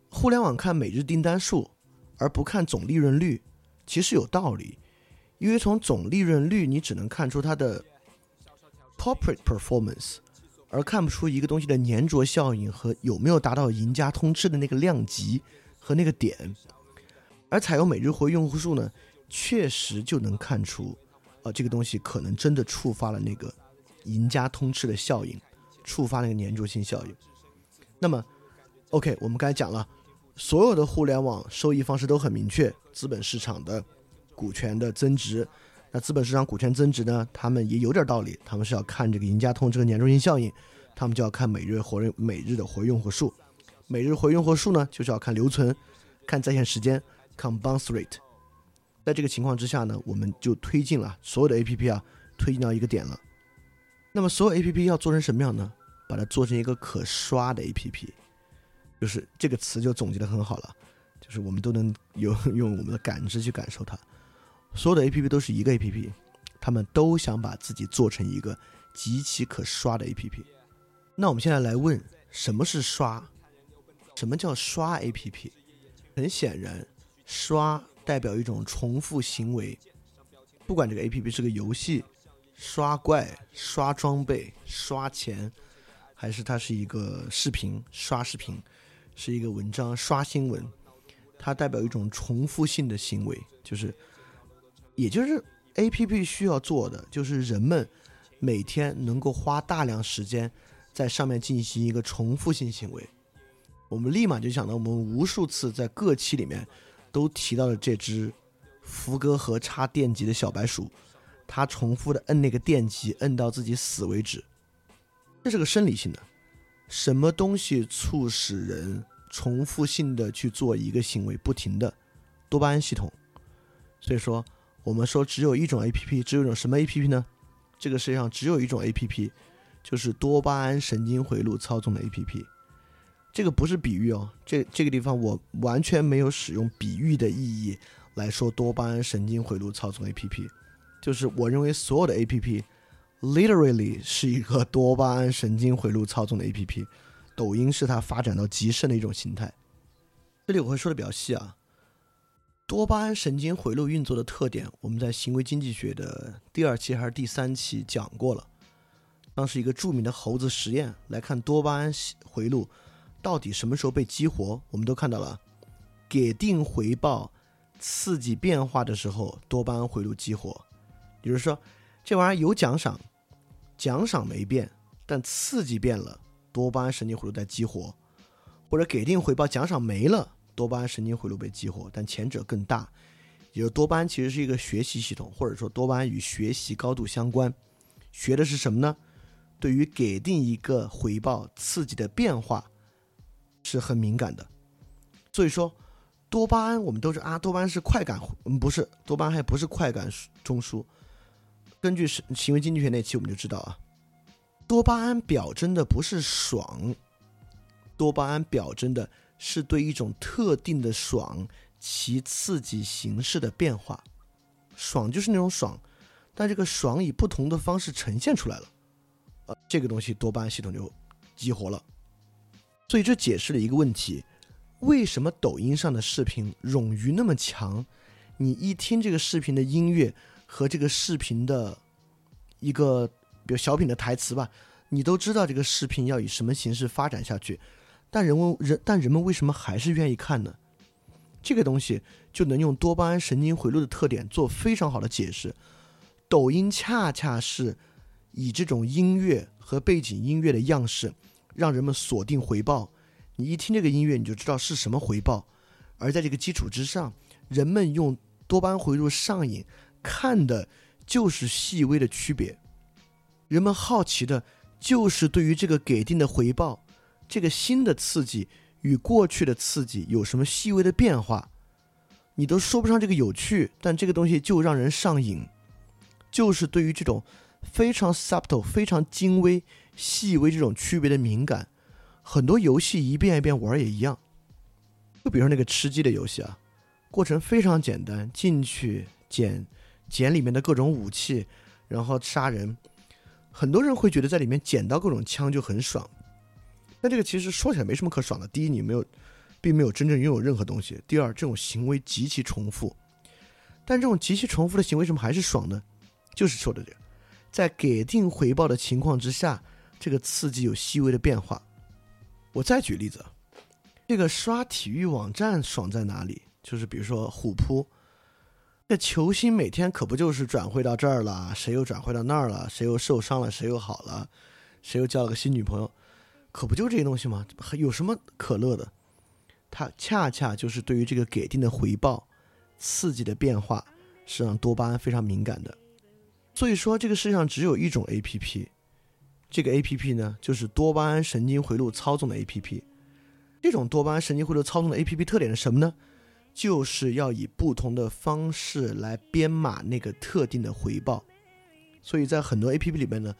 互联网看每日订单数而不看总利润率，其实有道理。因为从总利润率，你只能看出它的 corporate performance，而看不出一个东西的粘着效应和有没有达到赢家通吃的那个量级和那个点。而采用每日活跃用户数呢？确实就能看出，啊，这个东西可能真的触发了那个赢家通吃的效应，触发那个粘着性效应。那么，OK，我们刚才讲了，所有的互联网收益方式都很明确，资本市场的股权的增值。那资本市场股权增值呢，他们也有点道理，他们是要看这个赢家通这个粘着性效应，他们就要看每日活跃每日的活用户数，每日活用户数呢，就是要看留存，看在线时间，看 bounce rate。在这个情况之下呢，我们就推进了所有的 A P P 啊，推进到一个点了。那么所有 A P P 要做成什么样呢？把它做成一个可刷的 A P P，就是这个词就总结的很好了，就是我们都能有 [LAUGHS] 用我们的感知去感受它。所有的 A P P 都是一个 A P P，他们都想把自己做成一个极其可刷的 A P P。那我们现在来问，什么是刷？什么叫刷 A P P？很显然，刷。代表一种重复行为，不管这个 A P P 是个游戏、刷怪、刷装备、刷钱，还是它是一个视频、刷视频，是一个文章、刷新闻，它代表一种重复性的行为，就是，也就是 A P P 需要做的，就是人们每天能够花大量时间在上面进行一个重复性行为。我们立马就想到，我们无数次在各期里面。都提到了这只福哥和插电极的小白鼠，它重复的摁那个电极，摁到自己死为止。这是个生理性的，什么东西促使人重复性的去做一个行为，不停的多巴胺系统。所以说，我们说只有一种 A P P，只有一种什么 A P P 呢？这个世界上只有一种 A P P，就是多巴胺神经回路操纵的 APP。这个不是比喻哦，这这个地方我完全没有使用比喻的意义来说多巴胺神经回路操纵 APP，就是我认为所有的 APP literally 是一个多巴胺神经回路操纵的 APP，抖音是它发展到极盛的一种形态。这里我会说的比较细啊，多巴胺神经回路运作的特点，我们在行为经济学的第二期还是第三期讲过了，当时一个著名的猴子实验来看多巴胺回路。到底什么时候被激活？我们都看到了，给定回报刺激变化的时候，多巴胺回路激活。比如说，这玩意儿有奖赏，奖赏没变，但刺激变了，多巴胺神经回路在激活；或者给定回报，奖赏没了，多巴胺神经回路被激活，但前者更大。也就多巴胺其实是一个学习系统，或者说多巴胺与学习高度相关。学的是什么呢？对于给定一个回报刺激的变化。是很敏感的，所以说多巴胺我们都是啊，多巴胺是快感，嗯，不是多巴胺还不是快感中枢。根据行为经济学那期我们就知道啊，多巴胺表征的不是爽，多巴胺表征的是对一种特定的爽其刺激形式的变化。爽就是那种爽，但这个爽以不同的方式呈现出来了，呃，这个东西多巴胺系统就激活了。所以这解释了一个问题：为什么抖音上的视频冗余那么强？你一听这个视频的音乐和这个视频的一个比如小品的台词吧，你都知道这个视频要以什么形式发展下去，但人们人但人们为什么还是愿意看呢？这个东西就能用多巴胺神经回路的特点做非常好的解释。抖音恰恰是以这种音乐和背景音乐的样式。让人们锁定回报，你一听这个音乐，你就知道是什么回报。而在这个基础之上，人们用多巴胺回路上瘾，看的就是细微的区别。人们好奇的就是对于这个给定的回报，这个新的刺激与过去的刺激有什么细微的变化。你都说不上这个有趣，但这个东西就让人上瘾，就是对于这种非常 subtle、非常精微。细微这种区别的敏感，很多游戏一遍一遍玩也一样。就比如说那个吃鸡的游戏啊，过程非常简单，进去捡捡里面的各种武器，然后杀人。很多人会觉得在里面捡到各种枪就很爽，但这个其实说起来没什么可爽的。第一，你没有，并没有真正拥有任何东西；第二，这种行为极其重复。但这种极其重复的行为，为什么还是爽呢？就是说的这个，在给定回报的情况之下。这个刺激有细微的变化。我再举例子，这个刷体育网站爽在哪里？就是比如说虎扑，这球星每天可不就是转会到这儿了，谁又转会到那儿了，谁又受伤了，谁又好了，谁又交了个新女朋友，可不就这些东西吗？有什么可乐的？它恰恰就是对于这个给定的回报、刺激的变化，是让多巴胺非常敏感的。所以说，这个世界上只有一种 A P P。这个 A P P 呢，就是多巴胺神经回路操纵的 A P P。这种多巴胺神经回路操纵的 A P P 特点是什么呢？就是要以不同的方式来编码那个特定的回报。所以在很多 A P P 里面呢，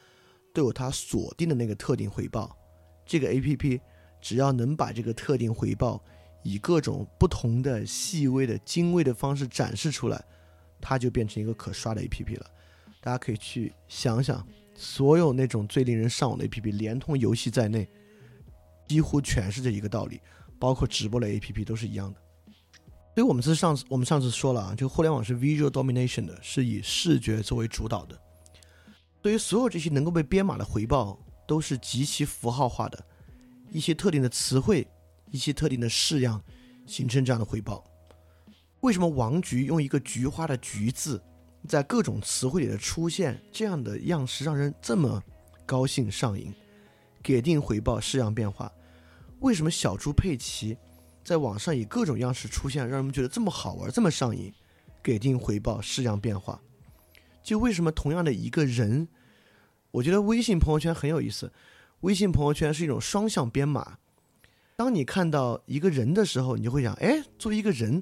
都有它锁定的那个特定回报。这个 A P P 只要能把这个特定回报以各种不同的细微的精微的方式展示出来，它就变成一个可刷的 A P P 了。大家可以去想想。所有那种最令人上网的 APP，连同游戏在内，几乎全是这一个道理，包括直播类 APP 都是一样的。所以我们是上次我们上次说了啊，就互联网是 visual domination 的，是以视觉作为主导的。对于所有这些能够被编码的回报，都是极其符号化的，一些特定的词汇，一些特定的式样，形成这样的回报。为什么王菊用一个菊花的“菊”字？在各种词汇里的出现，这样的样式让人这么高兴上瘾。给定回报式样变化，为什么小猪佩奇在网上以各种样式出现，让人们觉得这么好玩，这么上瘾？给定回报式样变化，就为什么同样的一个人，我觉得微信朋友圈很有意思。微信朋友圈是一种双向编码。当你看到一个人的时候，你就会想：哎，作为一个人，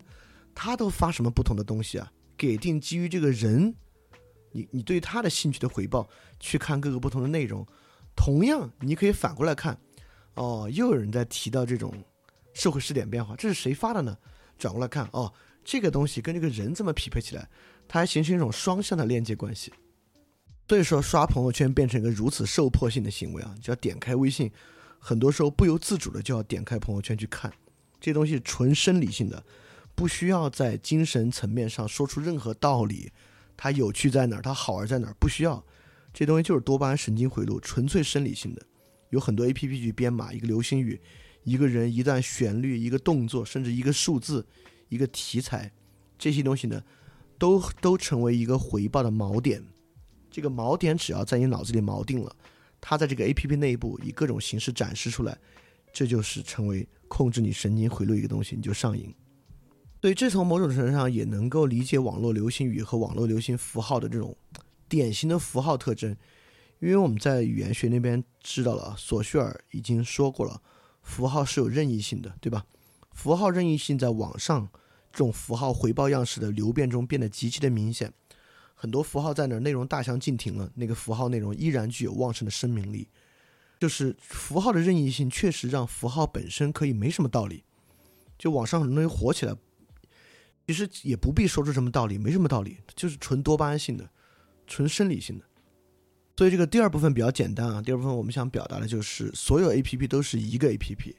他都发什么不同的东西啊？给定基于这个人，你你对他的兴趣的回报去看各个不同的内容，同样，你可以反过来看，哦，又有人在提到这种社会试点变化，这是谁发的呢？转过来看，哦，这个东西跟这个人这么匹配起来，它还形成一种双向的链接关系。所以说，刷朋友圈变成一个如此受迫性的行为啊，就要点开微信，很多时候不由自主的就要点开朋友圈去看，这东西纯生理性的，不需要在精神层面上说出任何道理，它有趣在哪儿，它好玩在哪儿，不需要，这东西就是多巴胺神经回路，纯粹生理性的。有很多 A P P 去编码一个流星雨，一个人一段旋律，一个动作，甚至一个数字，一个题材，这些东西呢，都都成为一个回报的锚点。这个锚点只要在你脑子里锚定了，它在这个 A P P 内部以各种形式展示出来，这就是成为控制你神经回路一个东西，你就上瘾。所以这从某种程度上也能够理解网络流行语和网络流行符号的这种典型的符号特征，因为我们在语言学那边知道了，索绪尔已经说过了，符号是有任意性的，对吧？符号任意性在网上这种符号回报样式的流变中变得极其的明显。很多符号在那儿，内容大相径庭了，那个符号内容依然具有旺盛的生命力。就是符号的任意性，确实让符号本身可以没什么道理。就网上很多东西火起来，其实也不必说出什么道理，没什么道理，就是纯多巴胺性的，纯生理性的。所以这个第二部分比较简单啊。第二部分我们想表达的就是，所有 A P P 都是一个 A P P，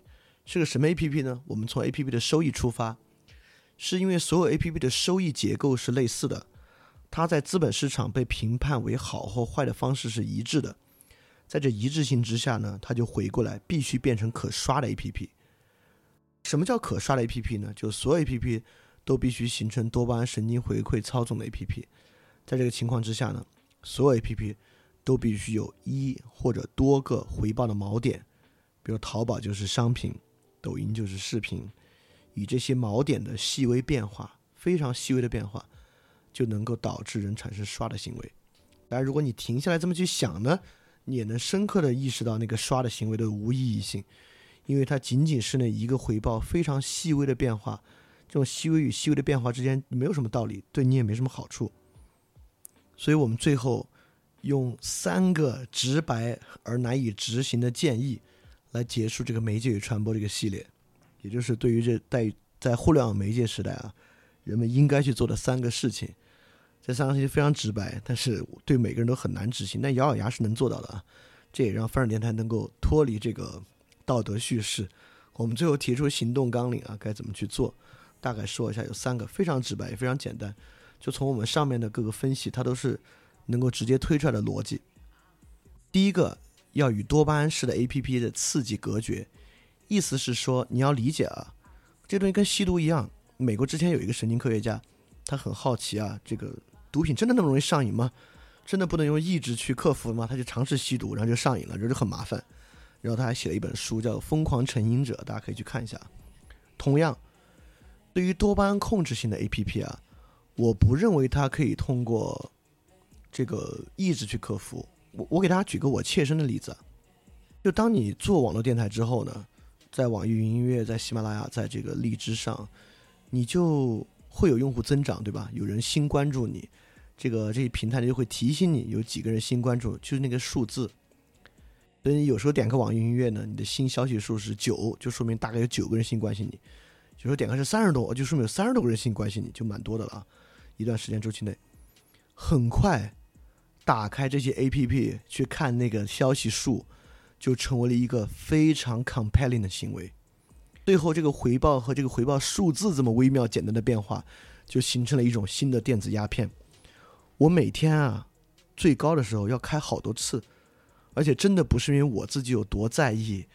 是个什么 A P P 呢？我们从 A P P 的收益出发，是因为所有 A P P 的收益结构是类似的。它在资本市场被评判为好或坏的方式是一致的，在这一致性之下呢，它就回过来必须变成可刷的 APP。什么叫可刷的 APP 呢？就所有 APP 都必须形成多巴胺神经回馈操纵的 APP。在这个情况之下呢，所有 APP 都必须有一或者多个回报的锚点，比如淘宝就是商品，抖音就是视频，以这些锚点的细微变化，非常细微的变化。就能够导致人产生刷的行为。当然，如果你停下来这么去想呢，你也能深刻的意识到那个刷的行为的无意义性，因为它仅仅是那一个回报非常细微的变化，这种细微与细微的变化之间没有什么道理，对你也没什么好处。所以我们最后用三个直白而难以执行的建议来结束这个媒介与传播这个系列，也就是对于这在在互联网媒介时代啊，人们应该去做的三个事情。这三个事情非常直白，但是对每个人都很难执行。但咬咬牙是能做到的啊！这也让翻转电台能够脱离这个道德叙事。我们最后提出行动纲领啊，该怎么去做？大概说一下，有三个非常直白也非常简单。就从我们上面的各个分析，它都是能够直接推出来的逻辑。第一个，要与多巴胺式的 APP 的刺激隔绝，意思是说你要理解啊，这东西跟吸毒一样。美国之前有一个神经科学家，他很好奇啊，这个。毒品真的那么容易上瘾吗？真的不能用意志去克服吗？他就尝试吸毒，然后就上瘾了，这就很麻烦。然后他还写了一本书，叫《疯狂成瘾者》，大家可以去看一下。同样，对于多巴胺控制性的 APP 啊，我不认为它可以通过这个意志去克服。我我给大家举个我切身的例子，就当你做网络电台之后呢，在网易云音乐、在喜马拉雅、在这个荔枝上，你就。会有用户增长，对吧？有人新关注你，这个这些平台就会提醒你有几个人新关注，就是那个数字。所以有时候点开网易云音乐呢，你的新消息数是九，就说明大概有九个人新关心你；有时候点开是三十多，就说明有三十多个人新关心你，就蛮多的了。一段时间周期内，很快打开这些 APP 去看那个消息数，就成为了一个非常 compelling 的行为。最后，这个回报和这个回报数字这么微妙简单的变化，就形成了一种新的电子鸦片。我每天啊，最高的时候要开好多次，而且真的不是因为我自己有多在意，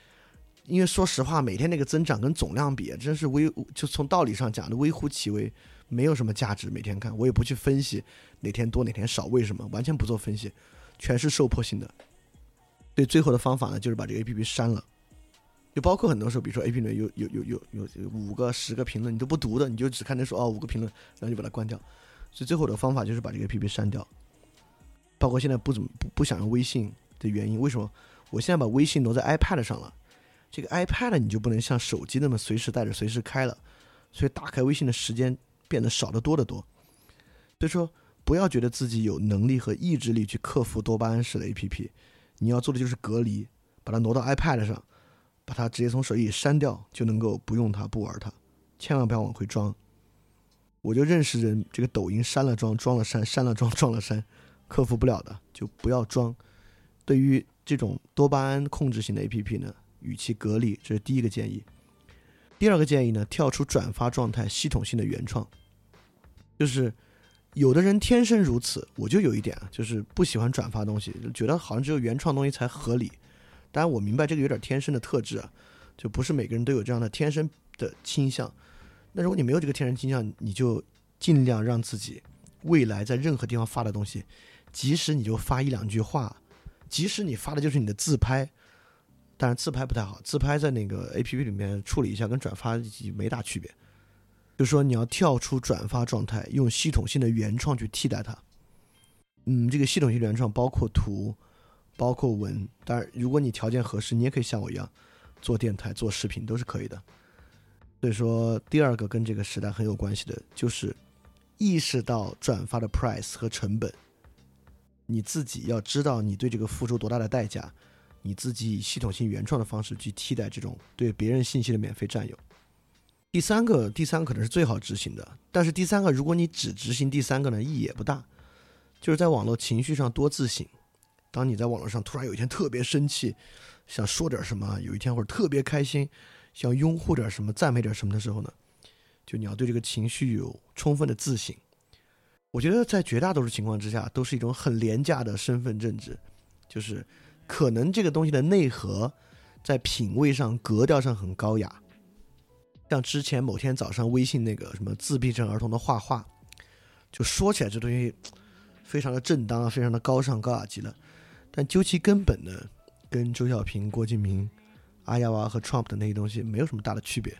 因为说实话，每天那个增长跟总量比，真是微，就从道理上讲的微乎其微，没有什么价值。每天看，我也不去分析哪天多哪天少，为什么，完全不做分析，全是受迫性的。对，最后的方法呢，就是把这个 A P P 删了。就包括很多时候，比如说 A P P 里有有有有有有五个、十个评论，你都不读的，你就只看那说哦五个评论，然后就把它关掉。所以最后的方法就是把这个 A P P 删掉。包括现在不怎么不不想用微信的原因，为什么？我现在把微信挪在 iPad 上了，这个 iPad 你就不能像手机那么随时带着、随时开了，所以打开微信的时间变得少得多得多。所以说，不要觉得自己有能力和意志力去克服多巴胺式的 A P P，你要做的就是隔离，把它挪到 iPad 上，把它直接从手机里删掉，就能够不用它，不玩它。千万不要往回装。我就认识人，这个抖音删了装，装了删，删了装，装了删，克服不了的就不要装。对于这种多巴胺控制型的 APP 呢，与其隔离，这是第一个建议。第二个建议呢，跳出转发状态，系统性的原创。就是有的人天生如此，我就有一点啊，就是不喜欢转发东西，就觉得好像只有原创东西才合理。当然我明白这个有点天生的特质啊，就不是每个人都有这样的天生的倾向。那如果你没有这个天生倾向，你就尽量让自己未来在任何地方发的东西，即使你就发一两句话，即使你发的就是你的自拍。但是自拍不太好，自拍在那个 A P P 里面处理一下，跟转发没大区别。就是说你要跳出转发状态，用系统性的原创去替代它。嗯，这个系统性原创包括图，包括文。当然，如果你条件合适，你也可以像我一样做电台、做视频，都是可以的。所以说，第二个跟这个时代很有关系的，就是意识到转发的 price 和成本。你自己要知道你对这个付出多大的代价。你自己以系统性原创的方式去替代这种对别人信息的免费占有。第三个，第三个可能是最好执行的，但是第三个，如果你只执行第三个呢，意义也不大。就是在网络情绪上多自省。当你在网络上突然有一天特别生气，想说点什么；有一天或者特别开心，想拥护点什么、赞美点什么的时候呢，就你要对这个情绪有充分的自省。我觉得在绝大多数情况之下，都是一种很廉价的身份政治，就是。可能这个东西的内核，在品味上、格调上很高雅。像之前某天早上微信那个什么自闭症儿童的画画，就说起来这东西非常的正当啊，非常的高尚、高雅极了。但究其根本呢，跟周小平、郭敬明、阿亚娃和 Trump 的那些东西没有什么大的区别。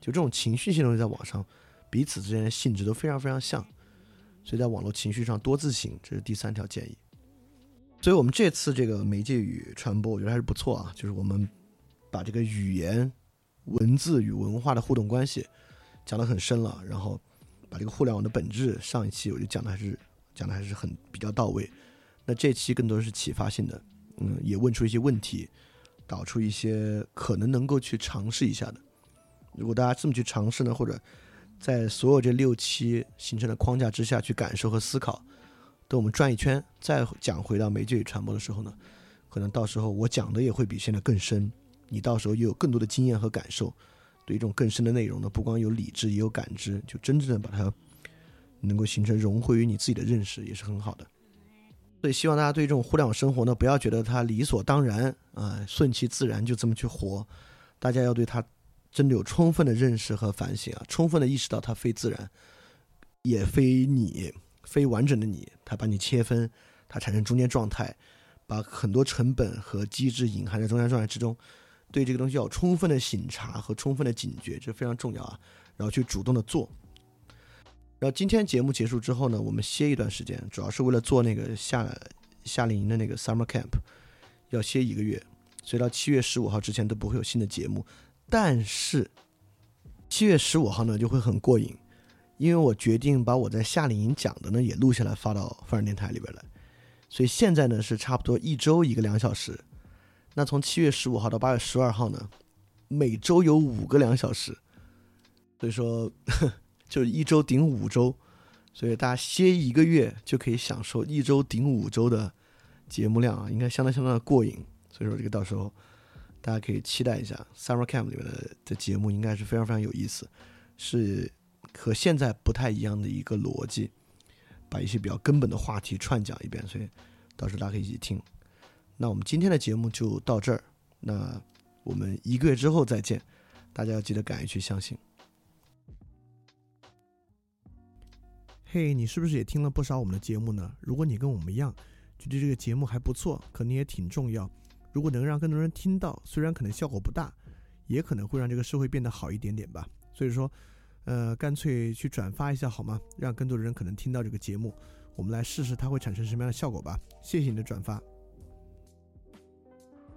就这种情绪性东西，在网上彼此之间的性质都非常非常像。所以在网络情绪上多自省，这是第三条建议。所以，我们这次这个媒介与传播，我觉得还是不错啊。就是我们把这个语言、文字与文化的互动关系讲得很深了，然后把这个互联网的本质，上一期我就讲的还是讲的还是很比较到位。那这期更多是启发性的，嗯，也问出一些问题，导出一些可能能够去尝试一下的。如果大家这么去尝试呢，或者在所有这六期形成的框架之下去感受和思考。等我们转一圈，再讲回到媒介与传播的时候呢，可能到时候我讲的也会比现在更深，你到时候又有更多的经验和感受，对一种更深的内容呢，不光有理智，也有感知，就真正的把它能够形成融汇于你自己的认识，也是很好的。所以希望大家对这种互联网生活呢，不要觉得它理所当然啊，顺其自然就这么去活，大家要对它真的有充分的认识和反省啊，充分的意识到它非自然，也非你。非完整的你，它把你切分，它产生中间状态，把很多成本和机制隐含在中间状态之中。对这个东西要充分的醒察和充分的警觉，这非常重要啊。然后去主动的做。然后今天节目结束之后呢，我们歇一段时间，主要是为了做那个夏夏令营的那个 summer camp，要歇一个月，所以到七月十五号之前都不会有新的节目。但是七月十五号呢，就会很过瘾。因为我决定把我在夏令营讲的呢也录下来发到范儿电台里边来，所以现在呢是差不多一周一个两小时。那从七月十五号到八月十二号呢，每周有五个两小时，所以说 [LAUGHS] 就一周顶五周，所以大家歇一个月就可以享受一周顶五周的节目量啊，应该相当相当的过瘾。所以说这个到时候大家可以期待一下 Summer Camp 里面的的节目，应该是非常非常有意思，是。和现在不太一样的一个逻辑，把一些比较根本的话题串讲一遍，所以到时候大家可以一起听。那我们今天的节目就到这儿，那我们一个月之后再见，大家要记得敢于去相信。嘿，你是不是也听了不少我们的节目呢？如果你跟我们一样觉得这个节目还不错，可能也挺重要，如果能让更多人听到，虽然可能效果不大，也可能会让这个社会变得好一点点吧。所以说。呃，干脆去转发一下好吗？让更多的人可能听到这个节目，我们来试试它会产生什么样的效果吧。谢谢你的转发，